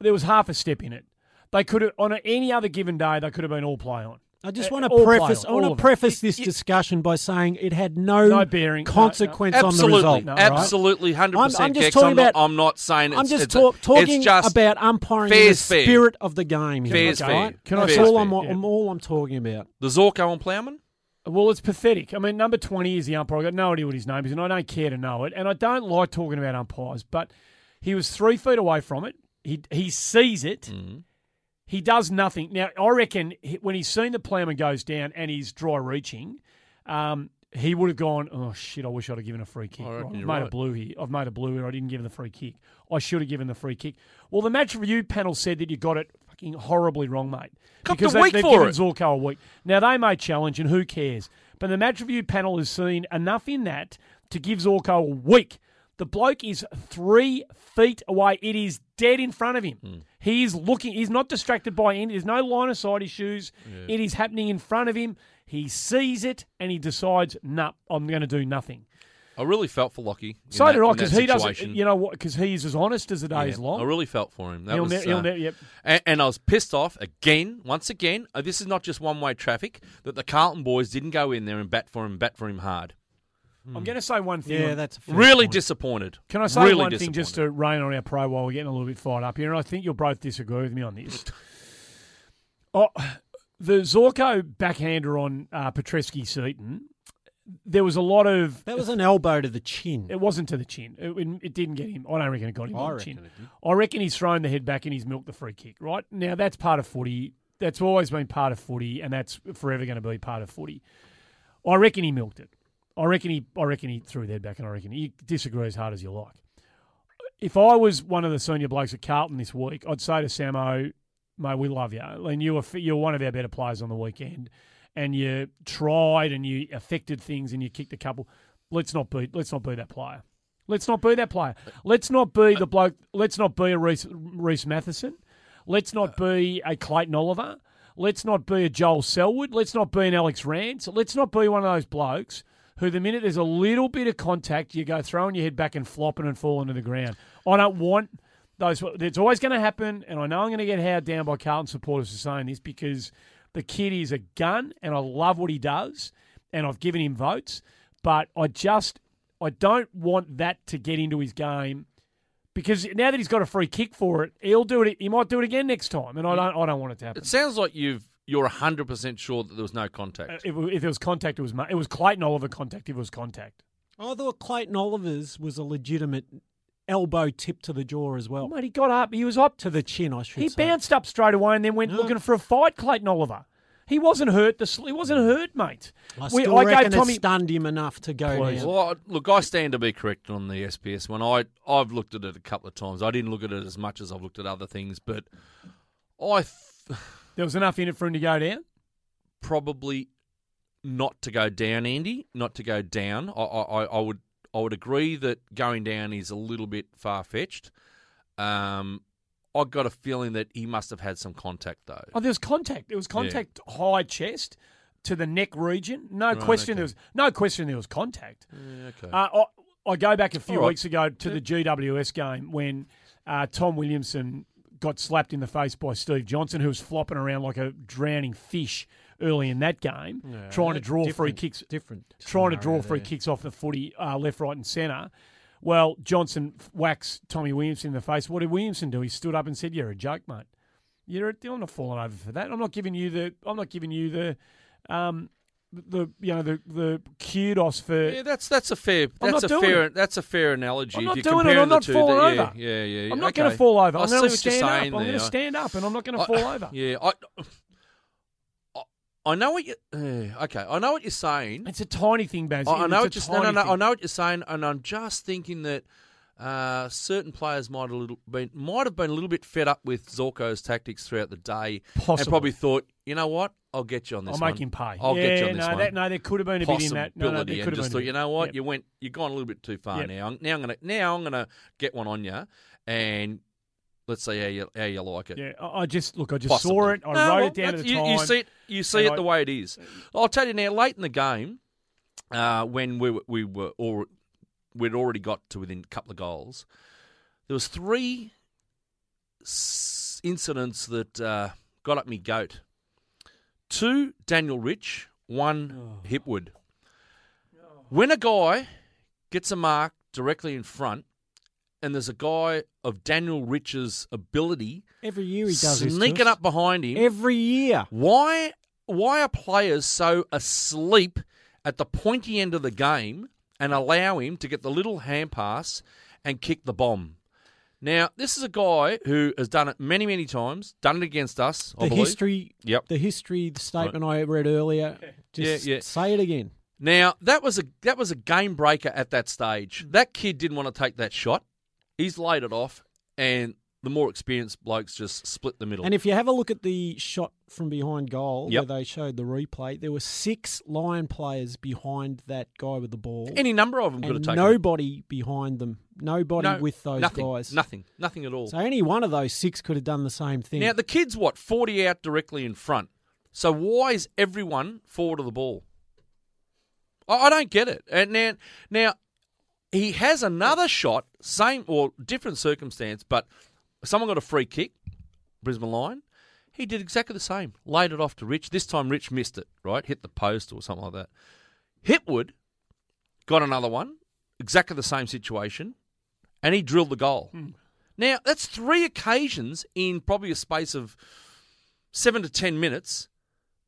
there was half a step in it. They could have on any other given day they could have been all play on. I just Uh, want to preface. on, I want to preface this You- discussion by saying it had no, No bearing, no, no. consequence on the Absolutely, result. No, absolutely, hundred I'm- percent. I'm just Gex. talking I'm not, about- I'm not saying it's. I'm just it's a- talking it's just, about umpiring in the fair's fair. spirit of the game. Here, Fair's okay, fair. right? Can I That's Fair's all fair, I'm, yeah. I'm all I'm talking about. the Zorko on Plowman. Well, it's pathetic. I mean, number 20 is the umpire. I've got no idea what his name is, and I don't care to know it. And I don't like talking about umpires, but he was three feet away from it. He, he sees it. He does nothing. Now, I reckon when he's seen the Plowman goes down and he's dry reaching, um, he would have gone, oh, shit, I wish I'd have given a free kick. Right, I've made a blue here. I've made a blue here. I didn't give him the free kick. I should have given the free kick. Well, the match review panel said that you got it fucking horribly wrong, mate. Copped because a week they, they've for given it. Zorko a week. Now, they may challenge, and who cares? But the match review panel has seen enough in that to give Zorko a week. The bloke is three feet away. It is dead in front of him. Hmm. He's looking. He's not distracted by any. There's no line of sight issues. It is happening in front of him. He sees it and he decides, "Nah, I'm going to do nothing." I really felt for Lockie. So that- did I, because he doesn't. You know what? Because he's as honest as the day is Yeah, long. I really felt for him. That he'll was, ne- uh, ne- yep. and, and I was pissed off again, once again. Uh, this is not just one way traffic. That the Carlton boys didn't go in there and bat for him, bat for him hard. I'm going to say one thing. Yeah, that's a fair Really point. disappointed. Can I say really one thing just to rain on our pro while we're getting a little bit fired up here? And I think you'll both disagree with me on this. oh, the Zorko backhander on uh, Petrevski-Seton, there was a lot of. That was an elbow to the chin. It wasn't to the chin. It, it didn't get him. I don't reckon it got him I on the reckon chin. it did. I reckon he's thrown the head back and he's milked the free kick. Right now, that's part of footy. That's always been part of footy, and that's forever going to be part of footy. I reckon he milked it. I reckon he. I reckon he threw the head back, and I reckon he disagree as hard as you like. If I was one of the senior blokes at Carlton this week, I'd say to Samo, "Mate, we love you, and you were you're one of our better players on the weekend, and you tried and you affected things and you kicked a couple. Let's not be. Let's not be that player." Let's not be that player. Let's not be the bloke. Let's not be a Rhys, Rhys Mathieson. Let's not be a Clayton Oliver. Let's not be a Joel Selwood. Let's not be an Alex Rance. Let's not be one of those blokes who, the minute there's a little bit of contact, you go throwing your head back and flopping and falling to the ground. I don't want those. It's always going to happen, and I know I'm going to get howled down by Carlton supporters for saying this because the kid is a gun, and I love what he does, and I've given him votes, but I just I don't want that to get into his game because now that he's got a free kick for it, he'll do it. He might do it again next time, and I mm. don't. I don't want it to happen. It sounds like you've you're hundred percent sure that there was no contact. Uh, If, if it was contact, it was it was Clayton Oliver contact. If it was contact, I thought Clayton Oliver's was a legitimate elbow tip to the jaw as well. mate, he got up. He was up. To the chin, I should He say. bounced up straight away and then went No. looking for a fight. Clayton Oliver. He wasn't hurt. The sl- he wasn't hurt, mate. I We- I reckon gave Tommy. it stunned him enough to go Please. down. Well, I- look, I stand to be corrected on the SPS one. I I've looked at it a couple of times. I didn't look at it as much as I've looked at other things, but I th- There was enough in it for him to go down. probably not to go down, Andy. Not to go down. I, I, I would I would agree that going down is a little bit far fetched. Um, I got a feeling that he must have had some contact though. Oh, there was contact. There was contact high chest to the neck region. No Right, question. okay. There was no question. There was contact. Yeah, okay. Uh, I, I go back a few right. weeks ago to the GWS game when uh, Tom Williamson got slapped in the face by Steve Johnson, who was flopping around like a drowning fish early in that game, trying to draw free kicks, Different. trying to draw free there. kicks off the footy, uh, left, right, and centre. Well, Johnson whacks Tommy Williamson in the face. What did Williamson do? He stood up and said, "You're a joke, mate. You're. A, I'm not falling over for that. I'm not giving you the. I'm not giving you the, um, the you know the the kudos for. yeah, that's that's a fair I'm that's a fair it. that's a fair analogy. I'm not doing it. I'm not falling that- over. Yeah, yeah, yeah. I'm not okay. going to fall over. I'm going to stand up. I'm going to stand up, and I'm not going to fall over. Yeah, I, I, know what you. Uh, okay, I know what you're saying. It's a tiny thing, Baz. I, I know It's you're no, no, no. I know what you're saying, and I'm just thinking that uh, certain players might a little been might have been a little bit fed up with Zorko's tactics throughout the day, and probably thought, you know what, I'll get you on this. I'll one. make him pay. I'll yeah, get you on this no, one. That, no, there could have been a bit in that. No, no, there could have just been. thought, you know what, Yep. you went, you've gone a little bit too far Yep. now. Now I'm gonna, now I'm gonna get one on you, and let's see how you how you like it. Yeah, I I just look. I just Possibly. saw it. I No, wrote well, it down at the you, time. You see it, you see it I- the way it is. I'll tell you now. Late in the game, uh, when we we were all, we'd already got to within a couple of goals, there was three s- incidents that uh, got up me goat. Two Daniel Rich, one Oh. Hipwood. When a guy gets a mark directly in front, and there's a guy of Daniel Rich's ability Every year he does sneaking up behind him. Every year. why why are players so asleep at the pointy end of the game and allow him to get the little hand pass and kick the bomb? Now, this is a guy who has done it many, many times, done it against us, I The believe. history. Yep. The history the statement I read earlier. Just Yeah, yeah. say it again. Now, that was a that was a game breaker at that stage. That kid didn't want to take that shot. He's laid it off and the more experienced blokes just split the middle. And if you have a look at the shot from behind goal Yep. where they showed the replay, there were six Lion players behind that guy with the ball. Any number of them could have taken it. nobody behind them. Nobody No, with those nothing, guys. Nothing. Nothing at all. So any one of those six could have done the same thing. Now the kid's what forty out directly in front. So why is everyone forward of the ball? I, I don't get it. And now, now he has another shot, same or different circumstance, but someone got a free kick, Brisbane Lion. He did exactly the same. Laid it off to Rich. This time Rich missed it. Right, hit the post or something like that. Hipwood got another one, exactly the same situation, and he drilled the goal. Hmm. Now, that's three occasions in probably a space of seven to ten minutes.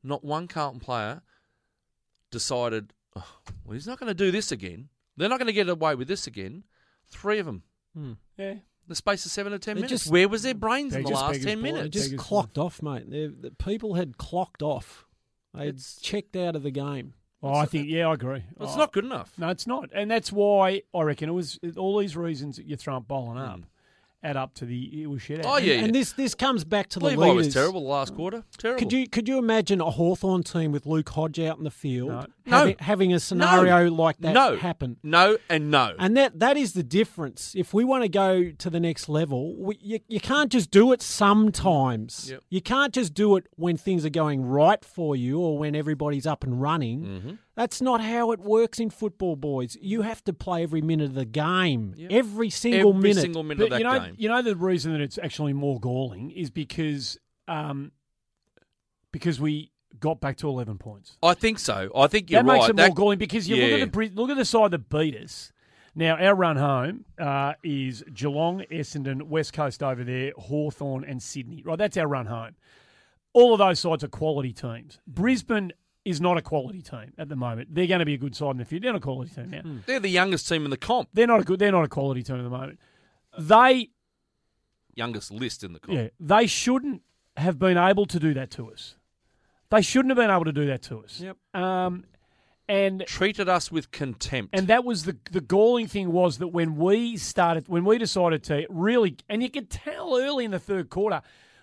Not one Carlton player decided, oh, well, he's not going to do this again. They're not going to get away with this again. Three of them. Hmm. Yeah. The space of seven or ten They're minutes. just- Where was their brains in the last beggars ten ball. they minutes? just Biggest clocked off, mate. They- the people had clocked off. They had It's- checked out of the game. Oh, I think. Yeah, I agree. Well, it's Oh, not good enough. No, it's not, and that's why I reckon it was all these reasons that you throw hmm. up bowling up add up to the it was shit. Out. Oh, yeah, And this this comes back to the leaders. was terrible the last quarter. Terrible. Could you could you imagine a Hawthorn team with Luke Hodge out in the field No. having, No. having a scenario like that no. happen? No and no. And that that is the difference. If we want to go to the next level, we, you, you can't just do it sometimes. Yep. You can't just do it when things are going right for you or when everybody's up and running. Mm-hmm. That's not how it works in football, boys. You have to play every minute of the game, Yep. every single Every minute. single minute But of that you know, game. you know the reason that it's actually more galling is because um, because we got back to eleven points. I think so. I think you're that right. makes it That- more galling because you look at the look at the side that beat us. Now our run home uh, is Geelong, Essendon, West Coast over there, Hawthorn and Sydney. Right, that's our run home. All of those sides are quality teams. Brisbane is not a quality team at the moment. They're going to be a good side in the future. They're not a quality team now. They're the youngest team in the comp. They're not a good. They're not a quality team at the moment. They Youngest list in the comp. Yeah, they shouldn't have been able to do that to us. They shouldn't have been able to do that to us. Yep. Um, and Treated us with contempt. and that was the the galling thing was that when we started, when we decided to really, and you could tell early in the third quarter,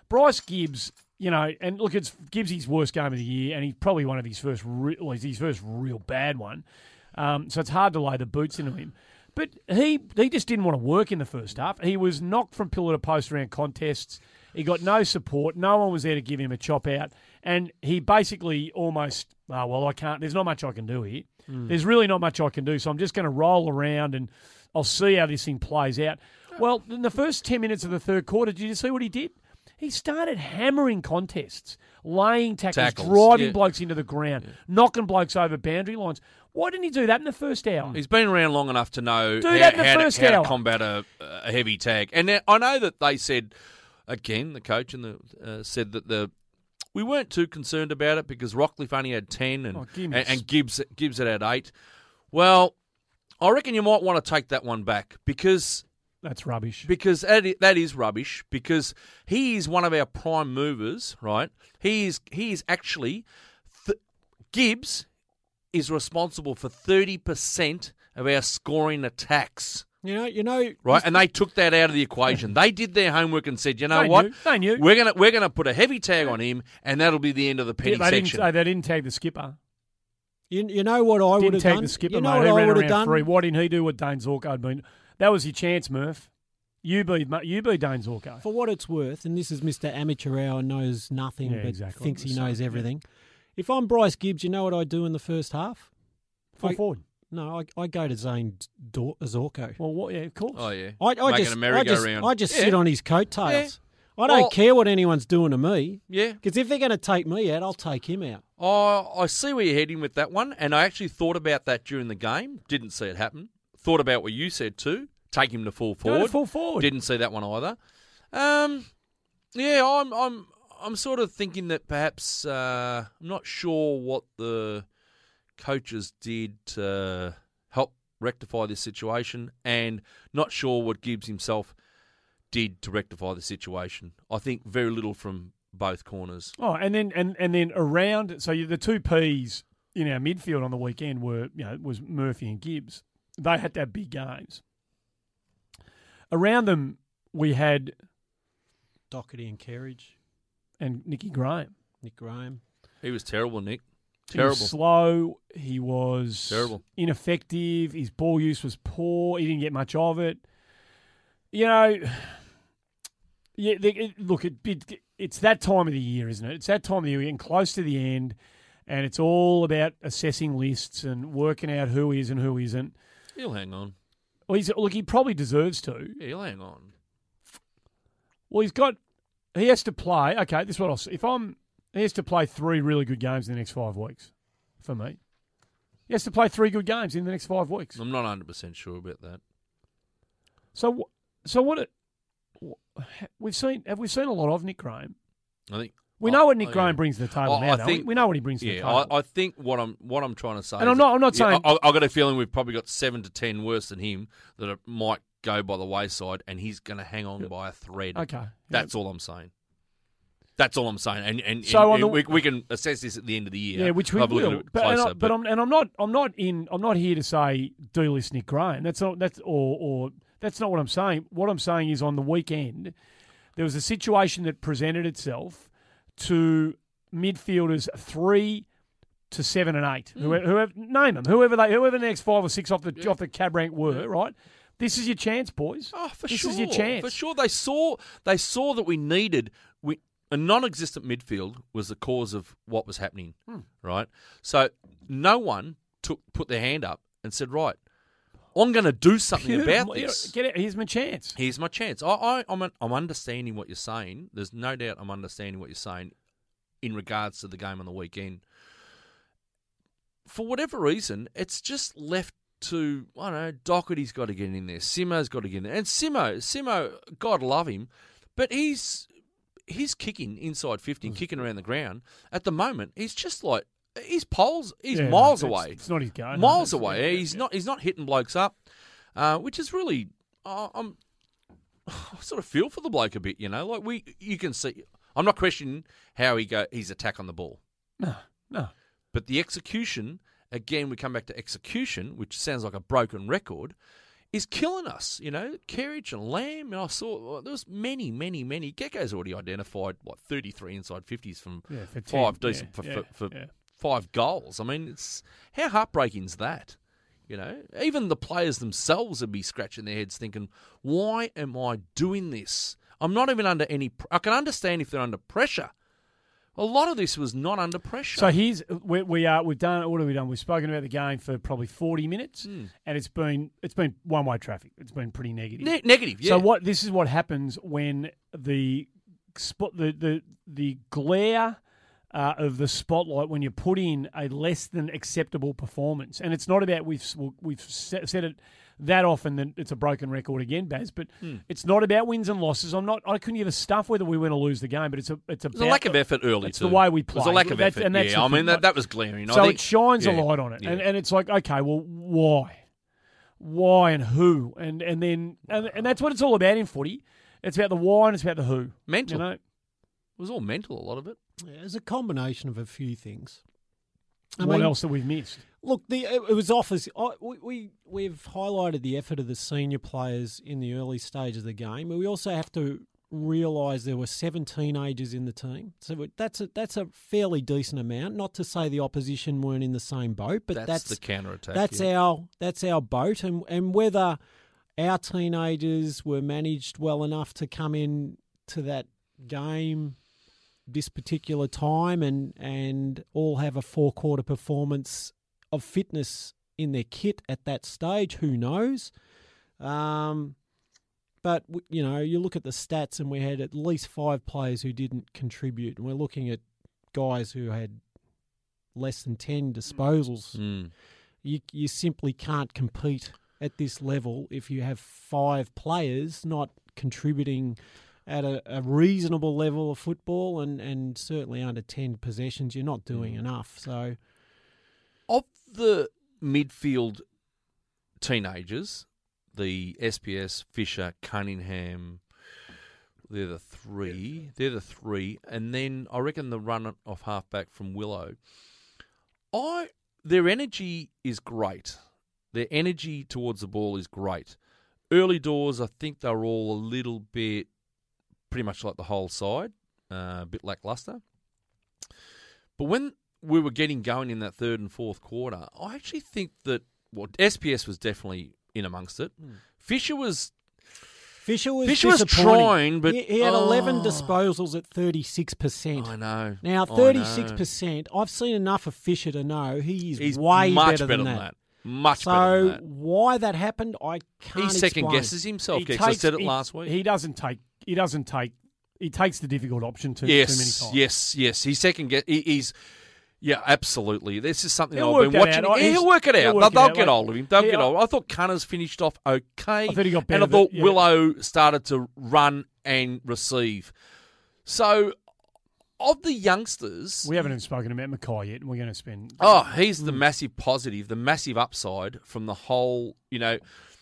Bryce Gibbs, you know, and look, it's Gibbs' worst game of the year, and he's probably one of his first, re- well, his first real bad one. Um, so it's hard to lay the boots into him. But he he just didn't want to work in the first half. He was knocked from pillar to post around contests. He got no support. No one was there to give him a chop out, and he basically almost oh well I can't. There's not much I can do here. There's really not much I can do. So I'm just going to roll around and I'll see how this thing plays out. Well, in the first ten minutes of the third quarter, did you see what he did? He started hammering contests, laying tackles, Tackles, driving yeah. blokes into the ground, knocking blokes over boundary lines. Why didn't he do that in the first hour? He's been around long enough to know Do how, that in the how first to, how hour. to combat a, a heavy tag. And now, I know that they said again, the coach and the uh, said that the we weren't too concerned about it because Rockliff only had ten and Oh, Gibbs. and, and Gibbs Gibbs had had eight. Well, I reckon you might want to take that one back because That's rubbish. because that that is rubbish because he is one of our prime movers, right? He is he is actually th- Gibbs is responsible for thirty percent of our scoring attacks, You know, you know, right? And they took that out of the equation. They did their homework and said, you know They what? knew. They knew. We're gonna we're gonna put a heavy tag on him, and that'll be the end of the penny Yeah, they didn't. section. Say, they didn't tag the skipper. You, you know what I would Didn't have tag done. the skipper, you know mate. what He I ran around done. free. Why didn't he do what Dayne Zorko had been? That was your chance, Murph. You be you be Dayne Zorko. For what it's worth, and this is Mr. Amateur Hour knows nothing Yeah, but exactly. thinks he the knows same, yeah. everything. If I'm Bryce Gibbs, you know what I do in the first half? Full I- forward. No, I, I go to Zane Dor- Zorko. Well, what? Yeah, of course. oh yeah, I, I Making just, a I merry-go-round. just, I just Yeah. sit on his coattails. I don't Well- care what anyone's doing to me. yeah. Because if they're going to take me out, I'll take him out. Oh, I see where you're heading with that one, and I actually thought about that during the game. Didn't see it happen. Thought about what you said too. Take him to full Go to forward. full forward. Didn't see that one either. Um, yeah, I'm, I'm, I'm sort of thinking that perhaps uh, I'm not sure what the coaches did to help rectify this situation, and not sure what Gibbs himself did to rectify the situation. I think very little from both corners. Oh, and then and and then around. So you, the two P's in our midfield on the weekend were you know was Murphy and Gibbs. They had to have big games. Around them, we had Docherty and Kerridge, and Nicky Graham. Nick Graham. He was terrible, Nick. He Terrible. was slow. He was Terrible. ineffective. His ball use was poor. He didn't get much of it. You know, yeah. The, it, look, it, it, it's that time of the year, isn't it? It's that time of the year. We're getting close to the end, and it's all about assessing lists and working out who is and who isn't. He'll hang on. Well, he's, look, he probably deserves to. Yeah, he'll hang on. Well, he's got. He has to play. Okay, this is what I'll say. If I'm, he has to play three really good games in the next five weeks. For me, he has to play three good games in the next five weeks. I'm not 100% sure about that. So, so what? It, we've seen. Have we seen a lot of Nick Graham? I think We know what Nick Graham brings to the table I- now. I think- we? know what he brings to the Yeah, table. I, I think what I'm what I'm trying to say, And is I'm not- I'm not yeah, saying- I, I got a feeling we've probably got seven to ten worse than him that it might go by the wayside, and he's going to hang on by a thread. okay, That's all I'm saying. That's all I'm saying, and and, So and on the- we, we can assess this at the end of the year. yeah, which we Have a look at will. it But, and, closer, I, but I'm and I'm not. I'm not in. I'm not here to say delist Nick Graham. That's not. That's or or that's not what I'm saying. What I'm saying is on the weekend there was a situation that presented itself to midfielders three to seven and eight. Hmm. Whoever, whoever name them, whoever they, whoever the next five or six off the off the cab rank were. Right. This is your chance, boys. Oh, for this sure. is your chance. For sure, they saw they saw that we needed we a non-existent midfield was the cause of what was happening, Hmm. right? So no one took put their hand up and said, "Right, I'm going to do something about this." Get it. Here's my chance. Here's my chance. I, I, I'm, I'm understanding what you're saying. There's no doubt I'm understanding what you're saying in regards to the game on the weekend. For whatever reason, it's just left to I don't know. Docherty's got to get in there. Simo's got to get in there. And Simo, Simo, God love him, but he's he's kicking inside fifty, Mm. kicking around the ground. At the moment, he's just like he's poles. He's Yeah, miles it's- away It's not his no, miles that's- away. yeah, he's yeah. not. He's not hitting blokes up, uh, which is really. Uh, I'm. I sort of feel for the bloke a bit, you know. Like we, you can see. I'm not questioning how he go his attack on the ball, No, no. but the execution. Again, we come back to execution, which sounds like a broken record, is killing us. You know, Kerridge and Lamb. And I saw well, there was many, many, many. Gecko's already identified what 33 inside 50s from Yeah, decent yeah, for, yeah, for, for yeah. Five goals. I mean, it's how heartbreaking is that? You know, even the players themselves would be scratching their heads, thinking, "Why am I doing this? I'm not even under any. Pr- I can understand if they're under pressure. A lot of this was not under pressure. So here's we, we are we've done what have we done? We've spoken about the game for probably forty minutes, Hmm. and it's been it's been one way traffic. It's been pretty negative. Ne- negative. Yeah. So what this is what happens when the spot the the the glare uh, of the spotlight when you put in a less than acceptable performance, and it's not about we've we've sa- said it that often that it's a broken record again, Baz. But Hmm. it's not about wins and losses. I'm not. I couldn't give a stuff whether we win or lose the game, but it's a it's about a lack of effort early It's too. the way we play. a lack of That's- effort. and that's yeah, I mean that, that was glaring. So think, it shines yeah, a light on it, and and it's like okay, well, why, why and who, and and then and, and that's what it's all about in footy. It's about the why and it's about the who. mental. You know, It was all mental. A lot of it. Yeah, It's a combination of a few things. I what mean, else that we've missed? Look, the it it was offers. I- We, we we've highlighted the effort of the senior players in the early stage of the game, but we also have to realise there were seven teenagers in the team. So that's a, that's a fairly decent amount. Not to say the opposition weren't in the same boat, but That's, that's the counter attack. that's yeah. our that's our boat, and and whether our teenagers were managed well enough to come in to that game this particular time and and all have a four quarter performance of fitness in their kit at that stage. Who knows? Um, but you know, you look at the stats, and we had at least five players who didn't contribute, and we're looking at guys who had less than ten disposals Mm. you you simply can't compete at this level if you have five players not contributing at a, a reasonable level of football and, and certainly under 10 possessions you're not doing Mm. enough so Of the midfield teenagers, the SPS, Fisher, Cunningham, they're the three. They're the three, and then I reckon the run off halfback from Willow. I their energy is great. Their energy towards the ball is great. Early doors, I think they're all a little bit, pretty much like the whole side, uh, a bit lackluster. But when we were getting going in that third and fourth quarter, I actually think that well, SPS was definitely in amongst it. Fisher was Fisher was Fisher was trying, but- he, he had 11 Oh. disposals at 36% I know. now 36% I've seen enough of Fisher to know he is He's way much better, than that, Much better so than that. why that happened I can't He second explain. guesses himself. He Gex. I said it he- last week. He doesn't take. He doesn't take. He takes the difficult option too, yes, too many times. yes, yes. He second guess. He, he's. Yeah, absolutely. This is something He'll I've been watching. out. Yeah, he'll work it out. work They'll, it out. get hold of him. They'll He- get hold. I thought Cunners finished off okay. I thought he got better, and I thought yeah. Willow started to run and receive. So, of the youngsters, We haven't even spoken about McKay yet, and we're going to spend. Oh, he's Mm. the massive positive, the massive upside from the whole. You know,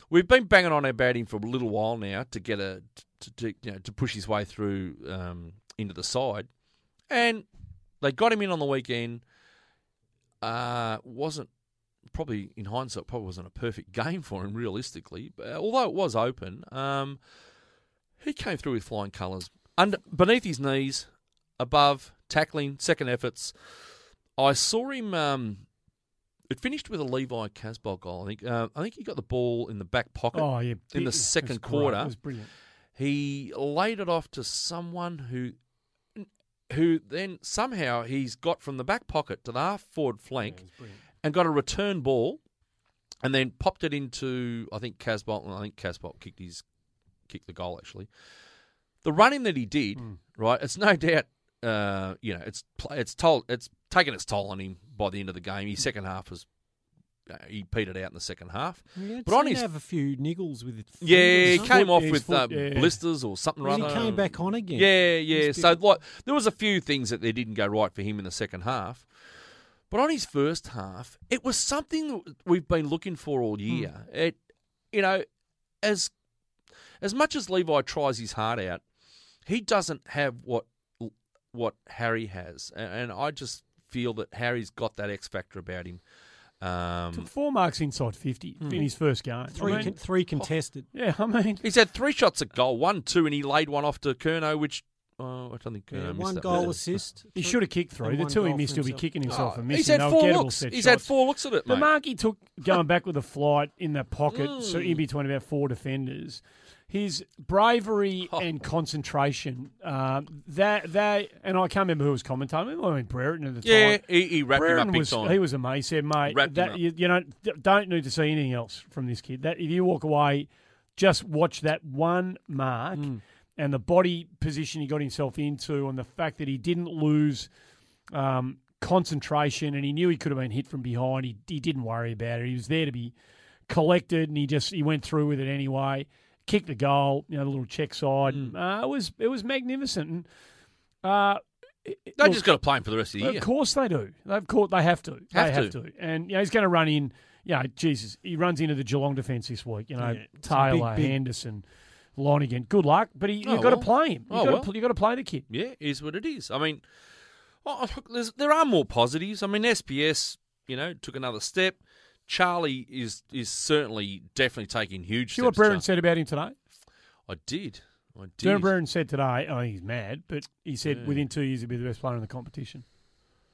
we've been banging on about him for a little while now to get a to, to you know to push his way through um, into the side, and they got him in on the weekend. Uh, wasn't probably in hindsight probably wasn't a perfect game for him realistically, but although it was open, um, he came through with flying colours. Under beneath his knees, above tackling, second efforts. I saw him. Um, it finished with a Levi Casboult goal. I think. Uh, I think he got the ball in the back pocket. Oh yeah, in the second it was great. quarter. it was brilliant. He laid it off to someone who, who then somehow he's got from the back pocket to the half forward flank Yeah, it was brilliant. and got a return ball, and then popped it into I think Casboult. and I think Casboult kicked his kicked the goal actually. The running that he did, Mm. right? It's no doubt, uh, you know, it's it's told it's taken its toll on him by the end of the game. His second half was he petered out in the second half. Yeah, But on his- have a few niggles with it. Yeah, he came off with foot, uh, yeah. blisters or something. Well, he came back on again. Yeah, yeah. He's So like, there was a few things that they didn't go right for him in the second half, but on his first half, it was something that we've been looking for all year. It, you know, as as much as Levi tries his heart out, he doesn't have what what Harry has, and, and I just feel that Harry's got that X factor about him. Um, Took four marks inside fifty in his first game. Three, I mean, con- three contested. yeah, I mean, He's had three shots at goal, one, two, and he laid one off to Kerno, which Oh, I don't think Yeah, uh, missed one goal ball. assist. He should have kicked through. The two he goal missed, he'll be kicking himself Oh, and missing. he's had They'll four looks. set He's had four looks at it, The mate. mark he took going back with a flight in the pocket, so Mm. in between about four defenders. His bravery Oh. and concentration, uh, that that, and I can't remember who was commentating. I mean, Brereton at the yeah, time. he, he wrapped him up Brereton big was time. he was amazing. He said, mate, that you, you know don't need to see anything else from this kid. That if you walk away, just watch that one mark Mm. and the body position he got himself into, and the fact that he didn't lose um, concentration, and he knew he could have been hit from behind. He he didn't worry about it. He was there to be collected, and he just he went through with it anyway. Kicked the goal, you know, the little check side. Mm. Uh, it was it was magnificent. And, uh, they look, just got to play him for the rest of the year. of course they do. They've caught. They have to. Have they have to. to. And you know, he's going to run in. You know, Jesus, he runs into the Geelong defence this week. You know, Yeah, a big, Taylor, big- Henderson, Lonergan. Good luck, but he, Oh, you've got to play him. You've Oh, got well. to, you've got to play the kid. Yeah, is what it is. I mean, oh, look, there are more positives. I mean, SPS, you know, took another step. Charlie is is certainly definitely taking huge See what steps. Brereton Char- said about him today. I did. I did. Darren Brereton said today. I think he's mad, but he said Yeah. within two years he'll be the best player in the competition.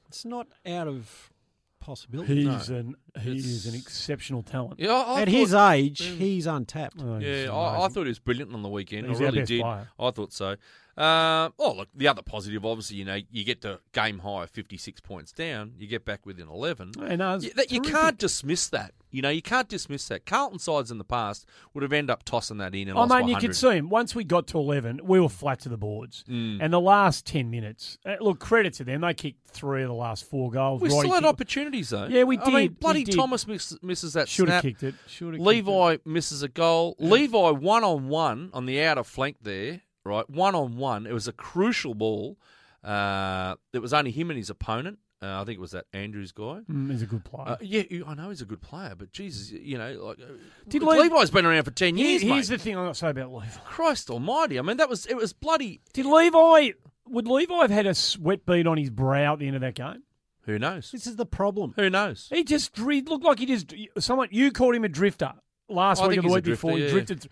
It's not out of possibility. He's an he It's- is an exceptional talent. Yeah, I, I At thought, his age, Mm. he's untapped. Oh, he's Yeah, I, I thought he was brilliant on the weekend. He's I really did. player. I thought so. Uh, oh, look, the other positive, obviously, you know, you get to game high of 56 points down, you get back within 11. Hey, no, You, that, you can't dismiss that. You know, you can't dismiss that. Carlton sides in the past would have ended up tossing that in and Oh, lost by man, you 100. could see him. Once we got to 11, we were flat to the boards. Mm. And the last 10 minutes, uh, look, credit to them. They kicked three of the last four goals. We Righty still had kicked- opportunities, though. Yeah, we I mean, did, bloody did. Thomas miss, misses that Should have snap. kicked it. Should have Levi misses a goal. Levi one on one on the outer flank there, right? One on one. It was a crucial ball. Uh, it was only him and his opponent. Uh, I think it was that Andrews guy. Mm, he's a good player. Uh, yeah, you- I know he's a good player, but Jesus, you know, like, uh, Did Levi's been around for ten years, here's mate. the thing I've got to say about Levi. Christ Almighty! I mean, that was it was bloody. Did Levi, would Levi have had a sweat bead on his brow at the end of that game? Who knows? This is the problem. Who knows? He just he looked like he just someone you called him a drifter last oh, I week or the week before. drifter, he drifted.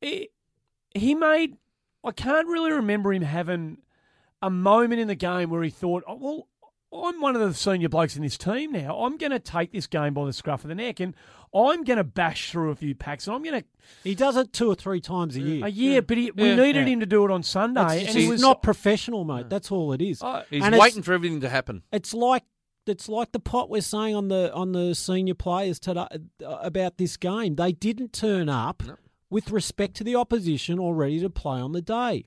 He, he made. I can't really remember him having a moment in the game where he thought, oh, "Well, I'm one of the senior blokes in this team now. I'm going to take this game by the scruff of the neck, and I'm going to bash through a few packs, and I'm going to He does it two or three times a year. a year." But he, we Yeah. needed Yeah. him to do it on Sunday, It's and just he was not professional, mate. That's all it is. Uh, He's And waiting for everything to happen. It's like it's like the pot we're saying on the on the senior players today uh, about this game. They didn't turn up No. with respect to the opposition or ready to play on the day.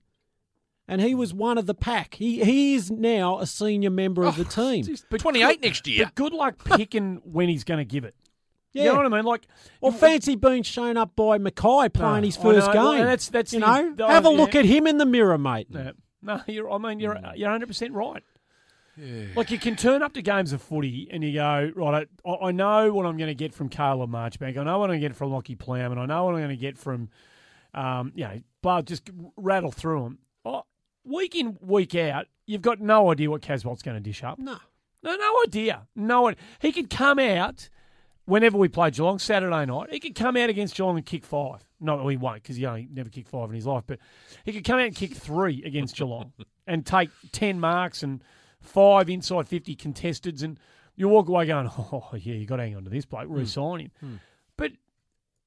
And he was one of the pack. He he is now a senior member of the team. but Twenty eight next year. But good luck picking when he's going to give it. Yeah. You know what I mean? Like, Or fancy being shown up by McKay playing No, his I first know. game. Well, that's- that's you the- know, the- have a yeah. look at him in the mirror, mate. Yeah. No, you're. I mean, you're Mm. you're 100 percent right. Yeah. Like you can turn up to games of footy and you go right. I, I know what I'm going to get from Caleb Marchbank. I know what I'm going to get from Lockie Plam, and I know what I'm going to get from, um, you know, blah, just rattle through them. Oh, week in, week out, you've got no idea what Casboult's going to dish up. No. No, no idea. No, idea. he could come out whenever we play Geelong Saturday night. He could come out against Geelong and kick five. No, he won't because he only never kicked five in his life. But he could come out and kick three against Geelong and take ten marks and five inside fifty contesteds, and you walk away going, "Oh yeah, you got to hang on to this bloke, hmm. re-sign him." But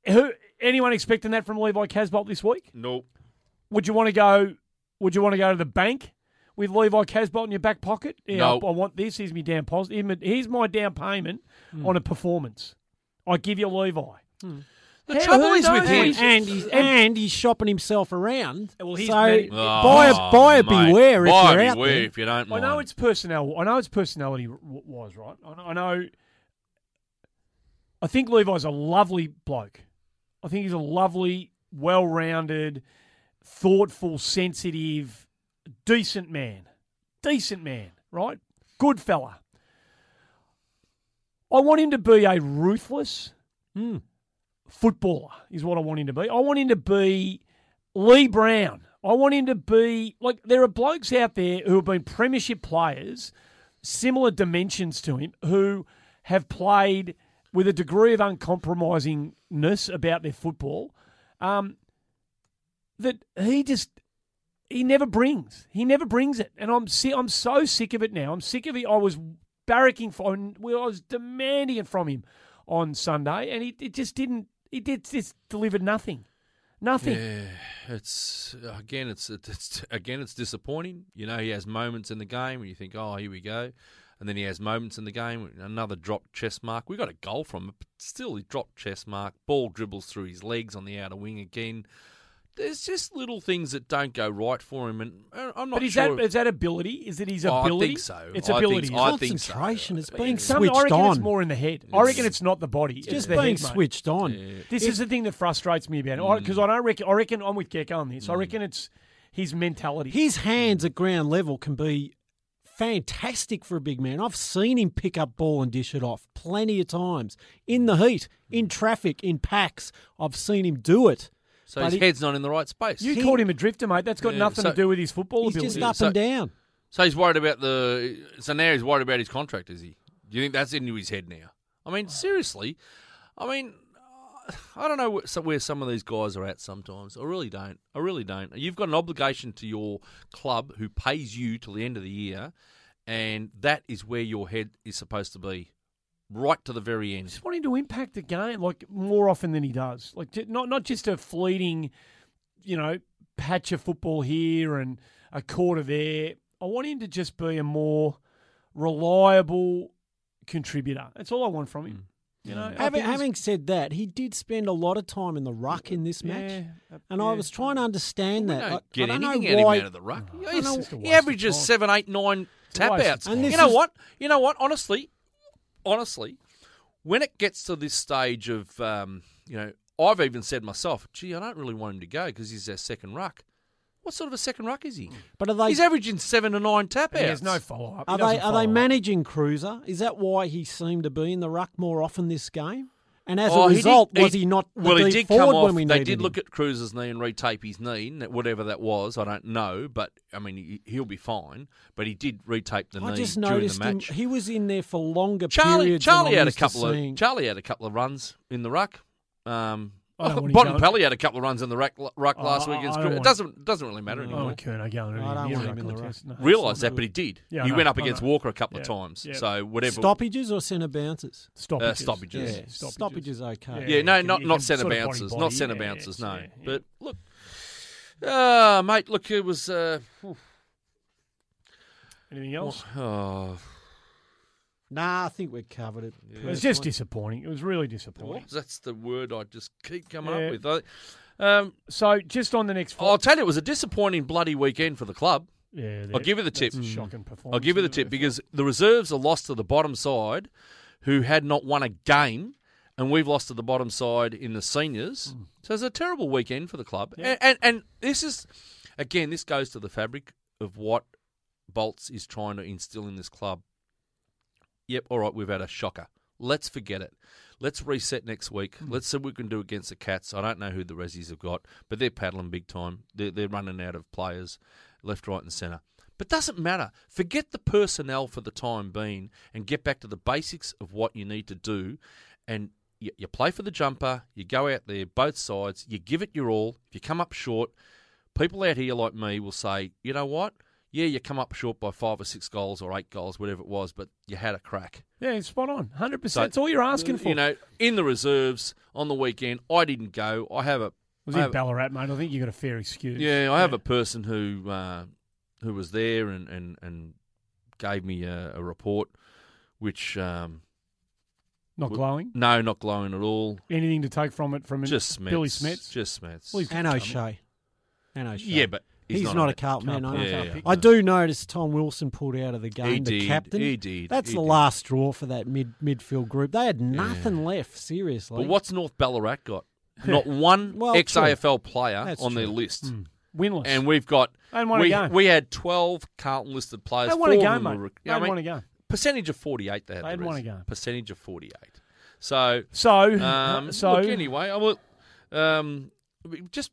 who? Anyone expecting that from Levi Casbolt this week? Nope. Would you want to go? Would you want to go to the bank with Levi Casboult in your back pocket? Yeah, No. I, I want this. Here's me down positive. Here's my down payment hmm. on a performance. I give you Levi. Hmm. The How- trouble is with knows? him. And, and he's and he's shopping himself around. Well, he's so many- oh, buyer, Oh, buyer mate. beware if Buyer you're out beware there. if you don't mind. I know it's personnel. I know it's personality wise, right? I know. I think Levi's a lovely bloke. I think he's a lovely, well-rounded, thoughtful, sensitive, decent man. Decent man, right? Good fella. I want him to be a ruthless Hmm. footballer. Is what I want him to be. I want him to be Lee Brown. I want him to be like there are blokes out there who have been premiership players, similar dimensions to him, who have played with a degree of uncompromisingness about their football. Um, that he just he never brings. He never brings it, and I'm si- I'm so sick of it now. I'm sick of it. I was barracking for, I was demanding it from him on Sunday, and he it just didn't. He did just delivered nothing, nothing. Yeah, it's again, it's it's again, it's disappointing. You know, he has moments in the game where you think, "Oh, here we go," and then he has moments in the game another dropped chest mark. We got a goal from it, but still, he dropped chest mark. Ball dribbles through his legs on the outer wing again. There's just little things that don't go right for him, and uh, I'm not But is sure. that is that ability? Is it his Oh, I ability? think so. It's I think ability. so. I think so. Concentration. It's I being mean, Some, I switched reckon it's more in the head. I reckon it's not the body. It's Just the being head, switched on. Yeah. This is the thing that frustrates me about it because I don't reckon. I reckon I'm with Gecko on this. I reckon it's his mentality. His hands at ground level can be fantastic for a big man. I've seen him pick up ball and dish it off plenty of times in the heat, in traffic, in packs. I've seen him do it. So but his he- head's not in the right space. you he- called him a drifter, mate. That's got Yeah, nothing so- to do with his football He's ability. just up So- and down. So he's worried about the. So now he's worried about his contract, is he? Do you think that's into his head now? I mean, seriously. I mean, I don't know where where some of these guys are at sometimes. I really don't. I really don't. You've got an obligation to your club who pays you till the end of the year, and that is where your head is supposed to be, right to the very end. I just wanting to impact the game like more often than he does. Like not not just a fleeting, you know, patch of football here and a quarter there. I want him to just be a more reliable contributor. That's all I want from him. Mm. You know, Having, having said that, he did spend a lot of time in the ruck in this match. Uh, yeah, And yeah. I was trying to understand We that. don't I, get I don't anything know out of why. him out of the ruck. Oh, He's- it's just a he averages seven, eight, nine a tap outs. time. You And know is- what? You know what? Honestly, honestly, when it gets to this stage of, um, you know, I've even said myself, gee, I don't really want him to go because he's our second ruck. What sort of a second ruck is he? But are they He's averaging seven to nine tap outs. He has no follow up. are they are they managing Cruiser? Is that why he seemed to be in the ruck more often this game? And as Oh, a he result, did- was he not the well, he did come off. when we they did him? look at Cruz's knee and retape his knee, whatever that was. I don't know, but I mean, he, he'll be fine. But he did retape the I knee just during noticed the him. match. He was in there for longer Charlie, periods. Charlie had a couple of seeing. Charlie had a couple of runs in the ruck. Um, I don't want him Bottom Pelly had a couple of runs in the ruck, ruck last Oh, week I- against I Crew. don't It want- doesn't doesn't really matter I anymore. don't want Kerner going I don't near want a him in the contest. No, Realise not that, but he did. Yeah, I he know, went up I against know. Walker a couple of Yeah, times. yeah. So whatever. Stoppages or centre bounces? Stoppages. Uh, stoppages. Yeah, Stoppages. stoppages okay. Yeah, Yeah, no, you can- not you not centre sort of body bounces, body, not centre yeah, bounces. yeah, No, yeah. but look, uh, mate, look, it was. Uh, Anything else? oh, Nah, I think we're covered it. It was just disappointing. It was really disappointing. that's the word I just keep coming Yeah. up with. I- Um, So just on the next I'll tell you, it was a disappointing bloody weekend for the club. yeah, I'll give you the tip. that's a shocking performance. I'll give you the tip because the reserves are lost to the bottom side, who had not won a game, and we've lost to the bottom side in the seniors. So it's a terrible weekend for the club. Yeah. And, and and this is again, this goes to the fabric of what Bolts is trying to instill in this club. Yep, all right, we've had a shocker. Let's forget it. Let's reset next week. Hmm. Let's see what we can do against the Cats. I don't know who the Rezzies have got, but they're paddling big time. They're, they're running out of players left, right, and centre. But doesn't matter. Forget the personnel for the time being and get back to the basics of what you need to do. And you, you play for the jumper. You go out there, both sides. You give it your all. If you come up short, people out here like me will say, you know what? Yeah, you come up short by five or six goals or eight goals, whatever it was, but you had a crack. Yeah, spot on. Hundred So- percent. That's all you're asking for. You know, in the reserves on the weekend, I didn't go. I have a was I in Ballarat, mate. I think you got a fair excuse. yeah, I have a person who uh, who was there and, and, and gave me a, a report, which um, not glowing. no, not glowing at all. Anything to take from it from Just Smets. Billy Smets. Just Smets. Well, And. O'Shea. And O'Shea. yeah, but he's, he's, not, a a Carlton man. I. Yeah, yeah. I do notice Tom Wilson pulled out of the game, He the did. captain. He did. That's he the did. last straw for that mid midfield group. They had nothing left, seriously. But what's North Ballarat got? Not one Well, ex AFL player That's on their list. Mm. Winless. And we've got They hadn't won we, a game. we had twelve Carlton listed players. they won a Four game, mate. were rec- They I hadn't mean, won a game. percentage of forty eight. They had. They hadn't the won a game. Percentage of forty eight. So So, Um, so look, anyway, I will. Um, just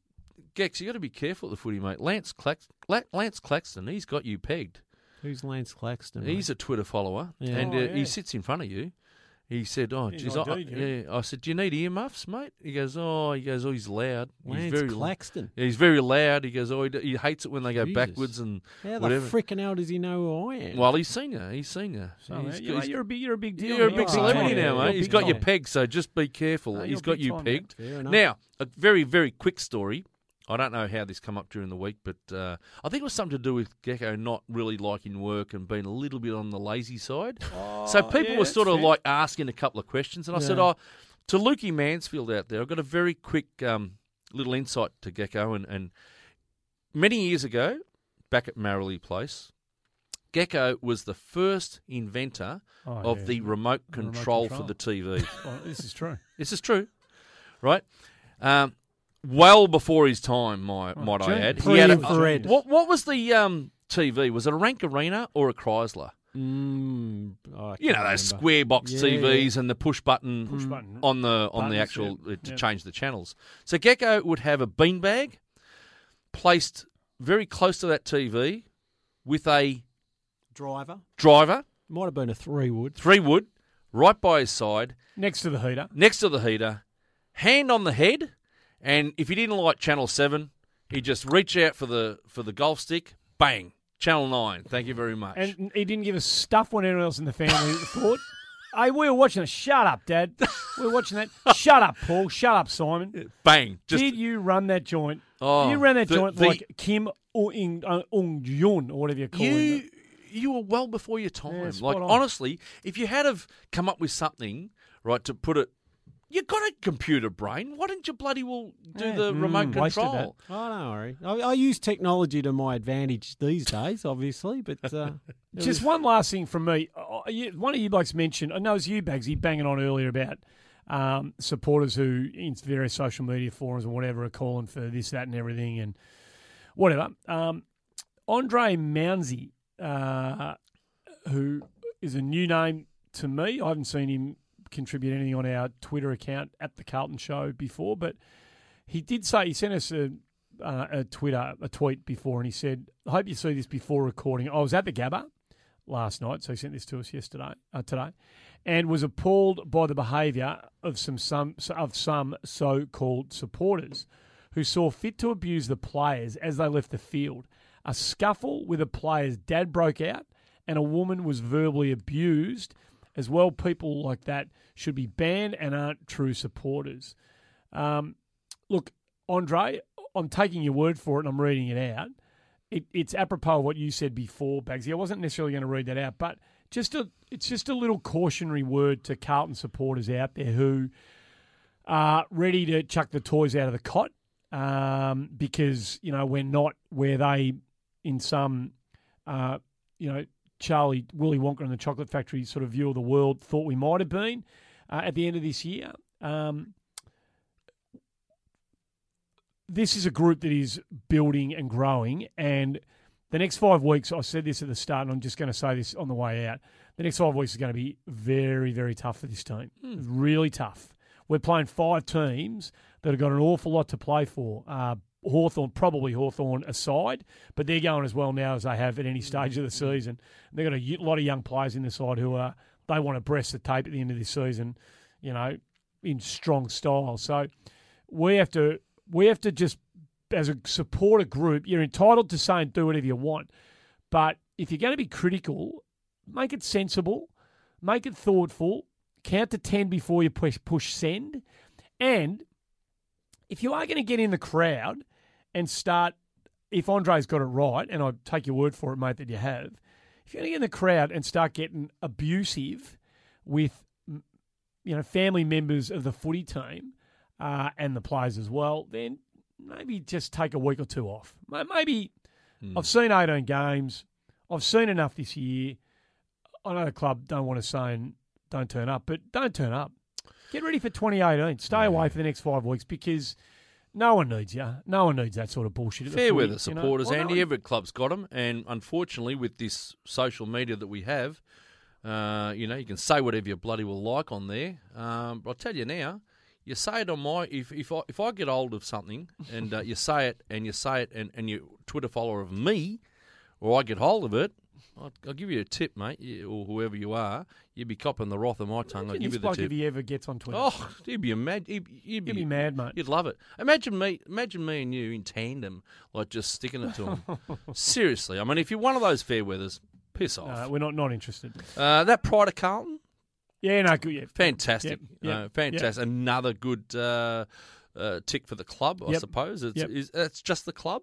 Gex, you got to be careful at the footy, mate. Lance Clax, La- Lance Claxton, he's got you pegged. Who's Lance Claxton? He's a Twitter follower, Yeah. and Oh, uh, yeah. he sits in front of you. He said, "Oh, geez, I, "Do you?" yeah." I said, "Do you need earmuffs, mate?" He goes, "Oh, he goes, oh, he's loud. He's Lance very Claxton. Yeah, he's very loud. He goes, oh, he, he hates it when they go backwards and How whatever. the frickin' hell does he know who I am? well, he's senior. He's senior. So, he's, man, you, he's- you're a big, you're a big deal. you're a big celebrity now, you're mate. He's got you time. pegged, so just be careful. No, he's you're got you time, pegged. Now, a very, very quick story. I don't know how this come up during the week, but uh, I think it was something to do with Gecko not really liking work and being a little bit on the lazy side. so Oh, people yeah, were sort of fair. like asking a couple of questions, and I said, "Oh, to Lukey Mansfield out there, I've got a very quick um, little insight to Gecko, and, and many years ago, back at Marley Place." Gecko was the first inventor Oh, of yeah. the remote The remote control, control. for the TV. This is true. This is true, right? Um, well before his time, my, Oh, might I gee. add. Pre-infrared. what what was the um, TV? Was it a Rank Arena or a Chrysler? Mm, oh, You know can't those remember. square box Yeah, TVs and the push button Push button. on the on the actual yeah, uh, to yeah. change the channels. So Gecko would have a beanbag placed very close to that TV with a driver. driver, Might have been a three wood. three wood, right by his side, Next to the heater. next to the heater, hand on the head, and if he didn't like channel seven, he'd just reach out for the for the golf stick, bang, channel nine. Thank you very much. And he didn't give a stuff when anyone else in the family thought. Hey, we were watching it. Shut up, Dad. We were watching that. Shut up, Paul. Shut up, Simon. bang, just Did you run that joint? Oh, you ran that the- joint the- like Kim Ung uh, Ung Yun or whatever you call him. you you were well before your time. Yeah, like on. honestly, if you had have come up with something right to put it, you got a computer brain. Why didn't you bloody well do Yeah. the remote Mm, wasted control? Oh, don't worry. I, I use technology to my advantage these days, obviously, but uh, Just was- one last thing from me. Oh, One of you blokes mentioned, I know it was you, Bagsy, banging on earlier about um, supporters who, in various social media forums and whatever, are calling for this, that, and everything, and whatever. Um, Andre Mounsey, uh, who is a new name to me, I haven't seen him contribute anything on our Twitter account at the Carlton Show before, but he did say he sent us a, uh, a Twitter a tweet before, and he said, "I hope you see this before recording." I was at the Gabba last night, so he sent this to us yesterday, uh, today, and was appalled by the behaviour of some some of some so-called supporters who saw fit to abuse the players as they left the field. A scuffle with a player's dad broke out, and a woman was verbally abused. As well, people like that should be banned and aren't true supporters. Um, look, Andre, I'm taking your word for it and I'm reading it out. It, it's apropos of what you said before, Bagsy. I wasn't necessarily going to read that out, but just a, it's just a little cautionary word to Carlton supporters out there who are ready to chuck the toys out of the cot um, because, you know, we're not where they, in some, uh, you know, Charlie Willy Wonka and the Chocolate Factory sort of view of the world thought we might have been uh, at the end of this year. Um, this is a group that is building and growing, and the next five weeks, I said this at the start, and I'm just going to say this on the way out. The next five weeks is going to be very, very tough for this team. Really tough. We're playing five teams that have got an awful lot to play for. Uh, Hawthorn, probably Hawthorn aside, but they're going as well now as they have at any stage of the season. They've got a lot of young players in the side who are they want to breast the tape at the end of this season, you know, in strong style. So we have to we have to just as a supporter group, you're entitled to say and do whatever you want, but if you're going to be critical, make it sensible, make it thoughtful, count to ten before you push push send, and if you are going to get in the crowd and start, if Andre's got it right, and I take your word for it, mate, that you have, if you're going to get in the crowd and start getting abusive with, you know, family members of the footy team uh, and the players as well, then maybe just take a week or two off. Ma- Maybe I've seen 18 games. I've seen enough this year. I know the club don't want to say and don't turn up, but don't turn up. Get ready for 2018. Stay away for the next five weeks because no one needs you. No one needs that sort of bullshit. at the Fair footy, weather you know? supporters, Well, no Andy. one- Every club's got them, and unfortunately, with this social media that we have, uh, you know, you can say whatever you bloody will like on there. Um, but I'll tell you now, you say it on my if if I if I get hold of something and uh, you say it and you say it and and you Twitter follower of me, or I get hold of it, I'll, I'll give you a tip, mate, you, or whoever you are. You'd be copping the wrath of my tongue. I'll give you the bloke tip. if he ever gets on Twitter. Oh, you'd be mad. You'd, you'd, You'd be mad, mate. You'd love it. Imagine me, imagine me and you in tandem, like just sticking it to him. Seriously, I mean, if you're one of those fair weathers, piss off. Uh, we're not not interested. Uh, that Pride of Carlton, Yeah, no, good. Yeah, fantastic, Yep, yep, Uh, fantastic. Another good uh, uh, tick for the club, I Yep. suppose. It's, Yep. is that's just the club,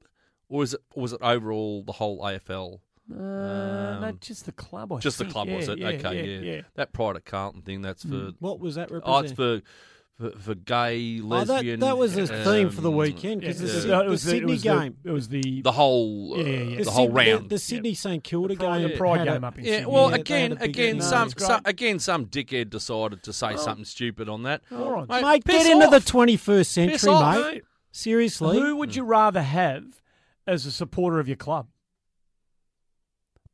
or is it? Or was it overall the whole AFL? Uh, no, Um, just the club. I just the think. club, was Yeah, it? yeah, okay, yeah, yeah. yeah. That Pride of Carlton thing. That's for. What was that Oh, it's representing? for, for for gay, Oh, lesbian. that, that was a theme for the um, weekend because Yeah. the, Syd- no, it the was the- Sydney was the- game, It was the The whole, uh, Yeah, yeah, yeah. the whole Syd- round. the, the Sydney St Kilda The Pride- game, the Pride had game a- up in Yeah, Sydney. well, Yeah, they again, had a big again, event. some, it's great. some, again, some dickhead decided to say something stupid on that. All right. Mate, Mate, piss get into the off. 21st century, off, mate. Mate, Seriously, Who would you rather have as a supporter of your club?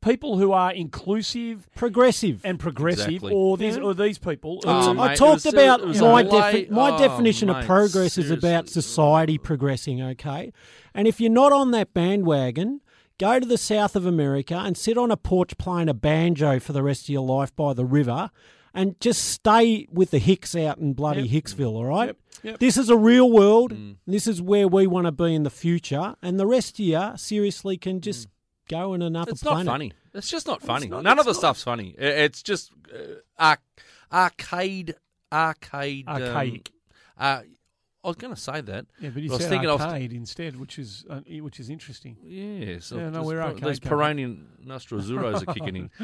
People who are inclusive progressive. and progressive, Exactly. or these Yeah. or these people. who- Oh, I mate, it talked was a- about it was my, a lay- defi- my oh, definition of mate, progress is about seriously. society progressing, okay? And if you're not on that bandwagon, go to the south of America and sit on a porch playing a banjo for the rest of your life by the river and just stay with the Hicks out in bloody Yep. Hicksville, all right? Yep, yep. This is a real world. Mm. This is where we want to be in the future. And the rest of you, seriously, can just go in another It's planet. not funny. It's just not funny. not- None of the it's not. stuff's funny. I- It's just uh, arc, arcade, arcade, um, Archaic. uh, I was going to say that. Yeah, but you I was said thinking of- arcade instead, which is uh, which is interesting. Yeah, so Yeah, no, we're per- okay, These Coco. Peranian Nostrozuros are kicking in, uh,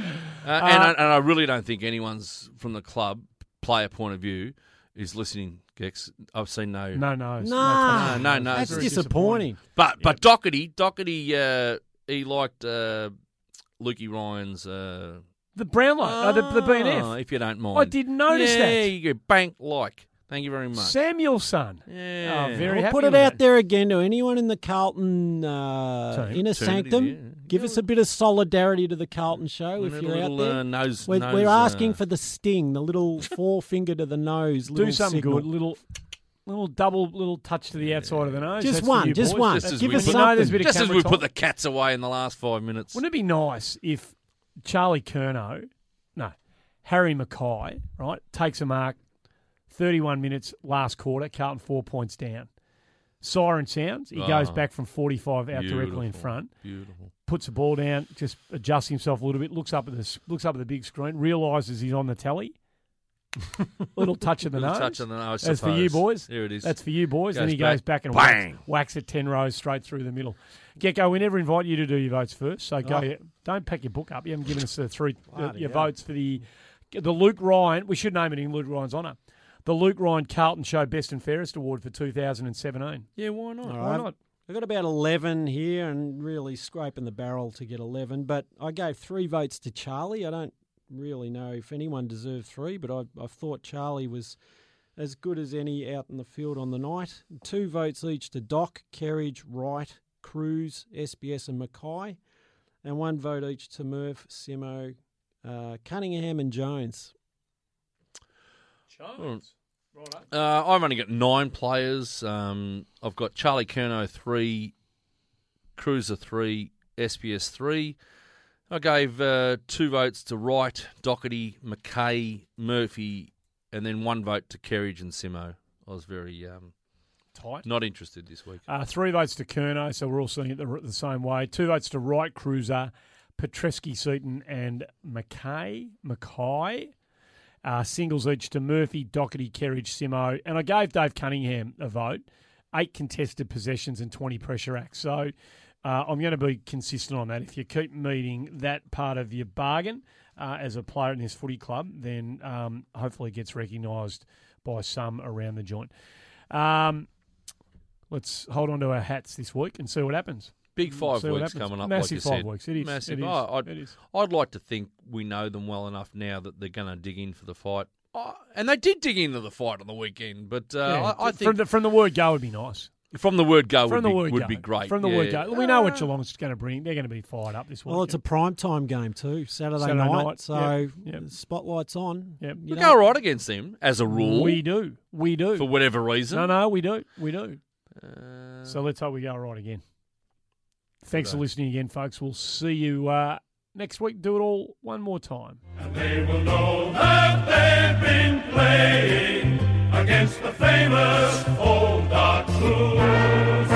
and, I, and I really don't think anyone's from the club player point of view is listening. Gex, I've seen no, No, no, it's- Nah, No, no, no, That's it's very disappointing. but but Docherty, Docherty, uh, he liked uh, Lukey Ryan's. Uh, The Brownlow, uh, the, the oh, BNF. if you don't mind. I didn't notice yeah, that. you go bank like. Thank you very much. Samuelson. yeah, Oh, very I'll happy put it out that. there again to anyone in the Carlton uh, Team. inner Team, sanctum. yeah. Give us a bit of solidarity to the Carlton show if you're little, out there. uh, nose, we're, nose, we're asking uh, for the sting, the little forefinger to the nose. Do something signal. good. Little, little double, little touch to the outside of the nose. Just That's one, you just boys. one. Just as Give we us put- You know, there's a something. bit Just as we time. put the cats away in the last five minutes. Wouldn't it be nice if Charlie Curnow, no, Harry McKay, right, takes a mark, 31 minutes last quarter, Carlton four points down. Siren sounds. He goes Ah. back from 45 out directly in front, Beautiful. puts the ball down, just adjusts himself a little bit, looks up at the looks up at the big screen, realizes he's on the telly. little touch of the Little nose. touch on the nose. That's for you, boys. Here it is. That's for you boys. then Goes he goes back. back and Bang. whacks, whacks it 10 rows straight through the middle. Gecko, we never invite you to do your votes first, so go. Oh. Don't pack your book up. You haven't given us the three uh, your hell. votes for the the Luke Ryan. We should name it in Luke Ryan's honour. The Luke Ryan Carlton Show Best and Fairest Award for 2017. yeah, why not? All Why right. not? I've got about 11 here and really scraping the barrel to get 11, but I gave three votes to Charlie. I don't really know if anyone deserved three, but I, I thought Charlie was as good as any out in the field on the night. Two votes each to Doc, Kerridge, Wright, Cruz, SPS, and McKay, and one vote each to Murph, Simo, uh, Cunningham, and Jones. Jones. Uh, I've only got nine players. Um, I've got Charlie Curnow three, Cruiser three, SPS three. I gave uh, two votes to Wright, Docherty, McKay, Murphy, and then one vote to Kerridge and Simo. I was very um, Tight. not interested this week. Uh, three votes to Curnow, so we're all seeing it the, the same way. Two votes to Wright, Cruiser, Petrevski-Seton, and McKay. McKay. Uh, singles each to Murphy, Docherty, Kerridge, Simo. And I gave Dave Cunningham a vote. Eight contested possessions and 20 pressure acts. So uh, I'm going to be consistent on that. If you keep meeting that part of your bargain uh, as a player in this footy club, then um, hopefully it gets recognised by some around the joint. Um, let's hold on to our hats this week and see what happens. Big five See weeks coming up. Massive like you five said. weeks. It is. Massive. It is. Oh, I'd, it is. I'd like to think we know them well enough now that they're going to dig in for the fight. Oh, and they did dig into the fight on the weekend, but uh, Yeah, I, I from think the, from the word go would be nice. From the word go From would, the be, word would go. be great. From the word go. We know what Uh, Geelong's going to bring. They're going to be fired up this week. Well, it's a prime time game too, Saturday, Saturday night, night, so yep, yep. spotlight's on. Yep. We know, go right against them as a rule We do. We do. for whatever reason. no, no, we do. We do. Uh, So let's hope we go right again. Thanks for listening again, folks. We'll see you uh, next week, do it all one more time against the famous old dark blue.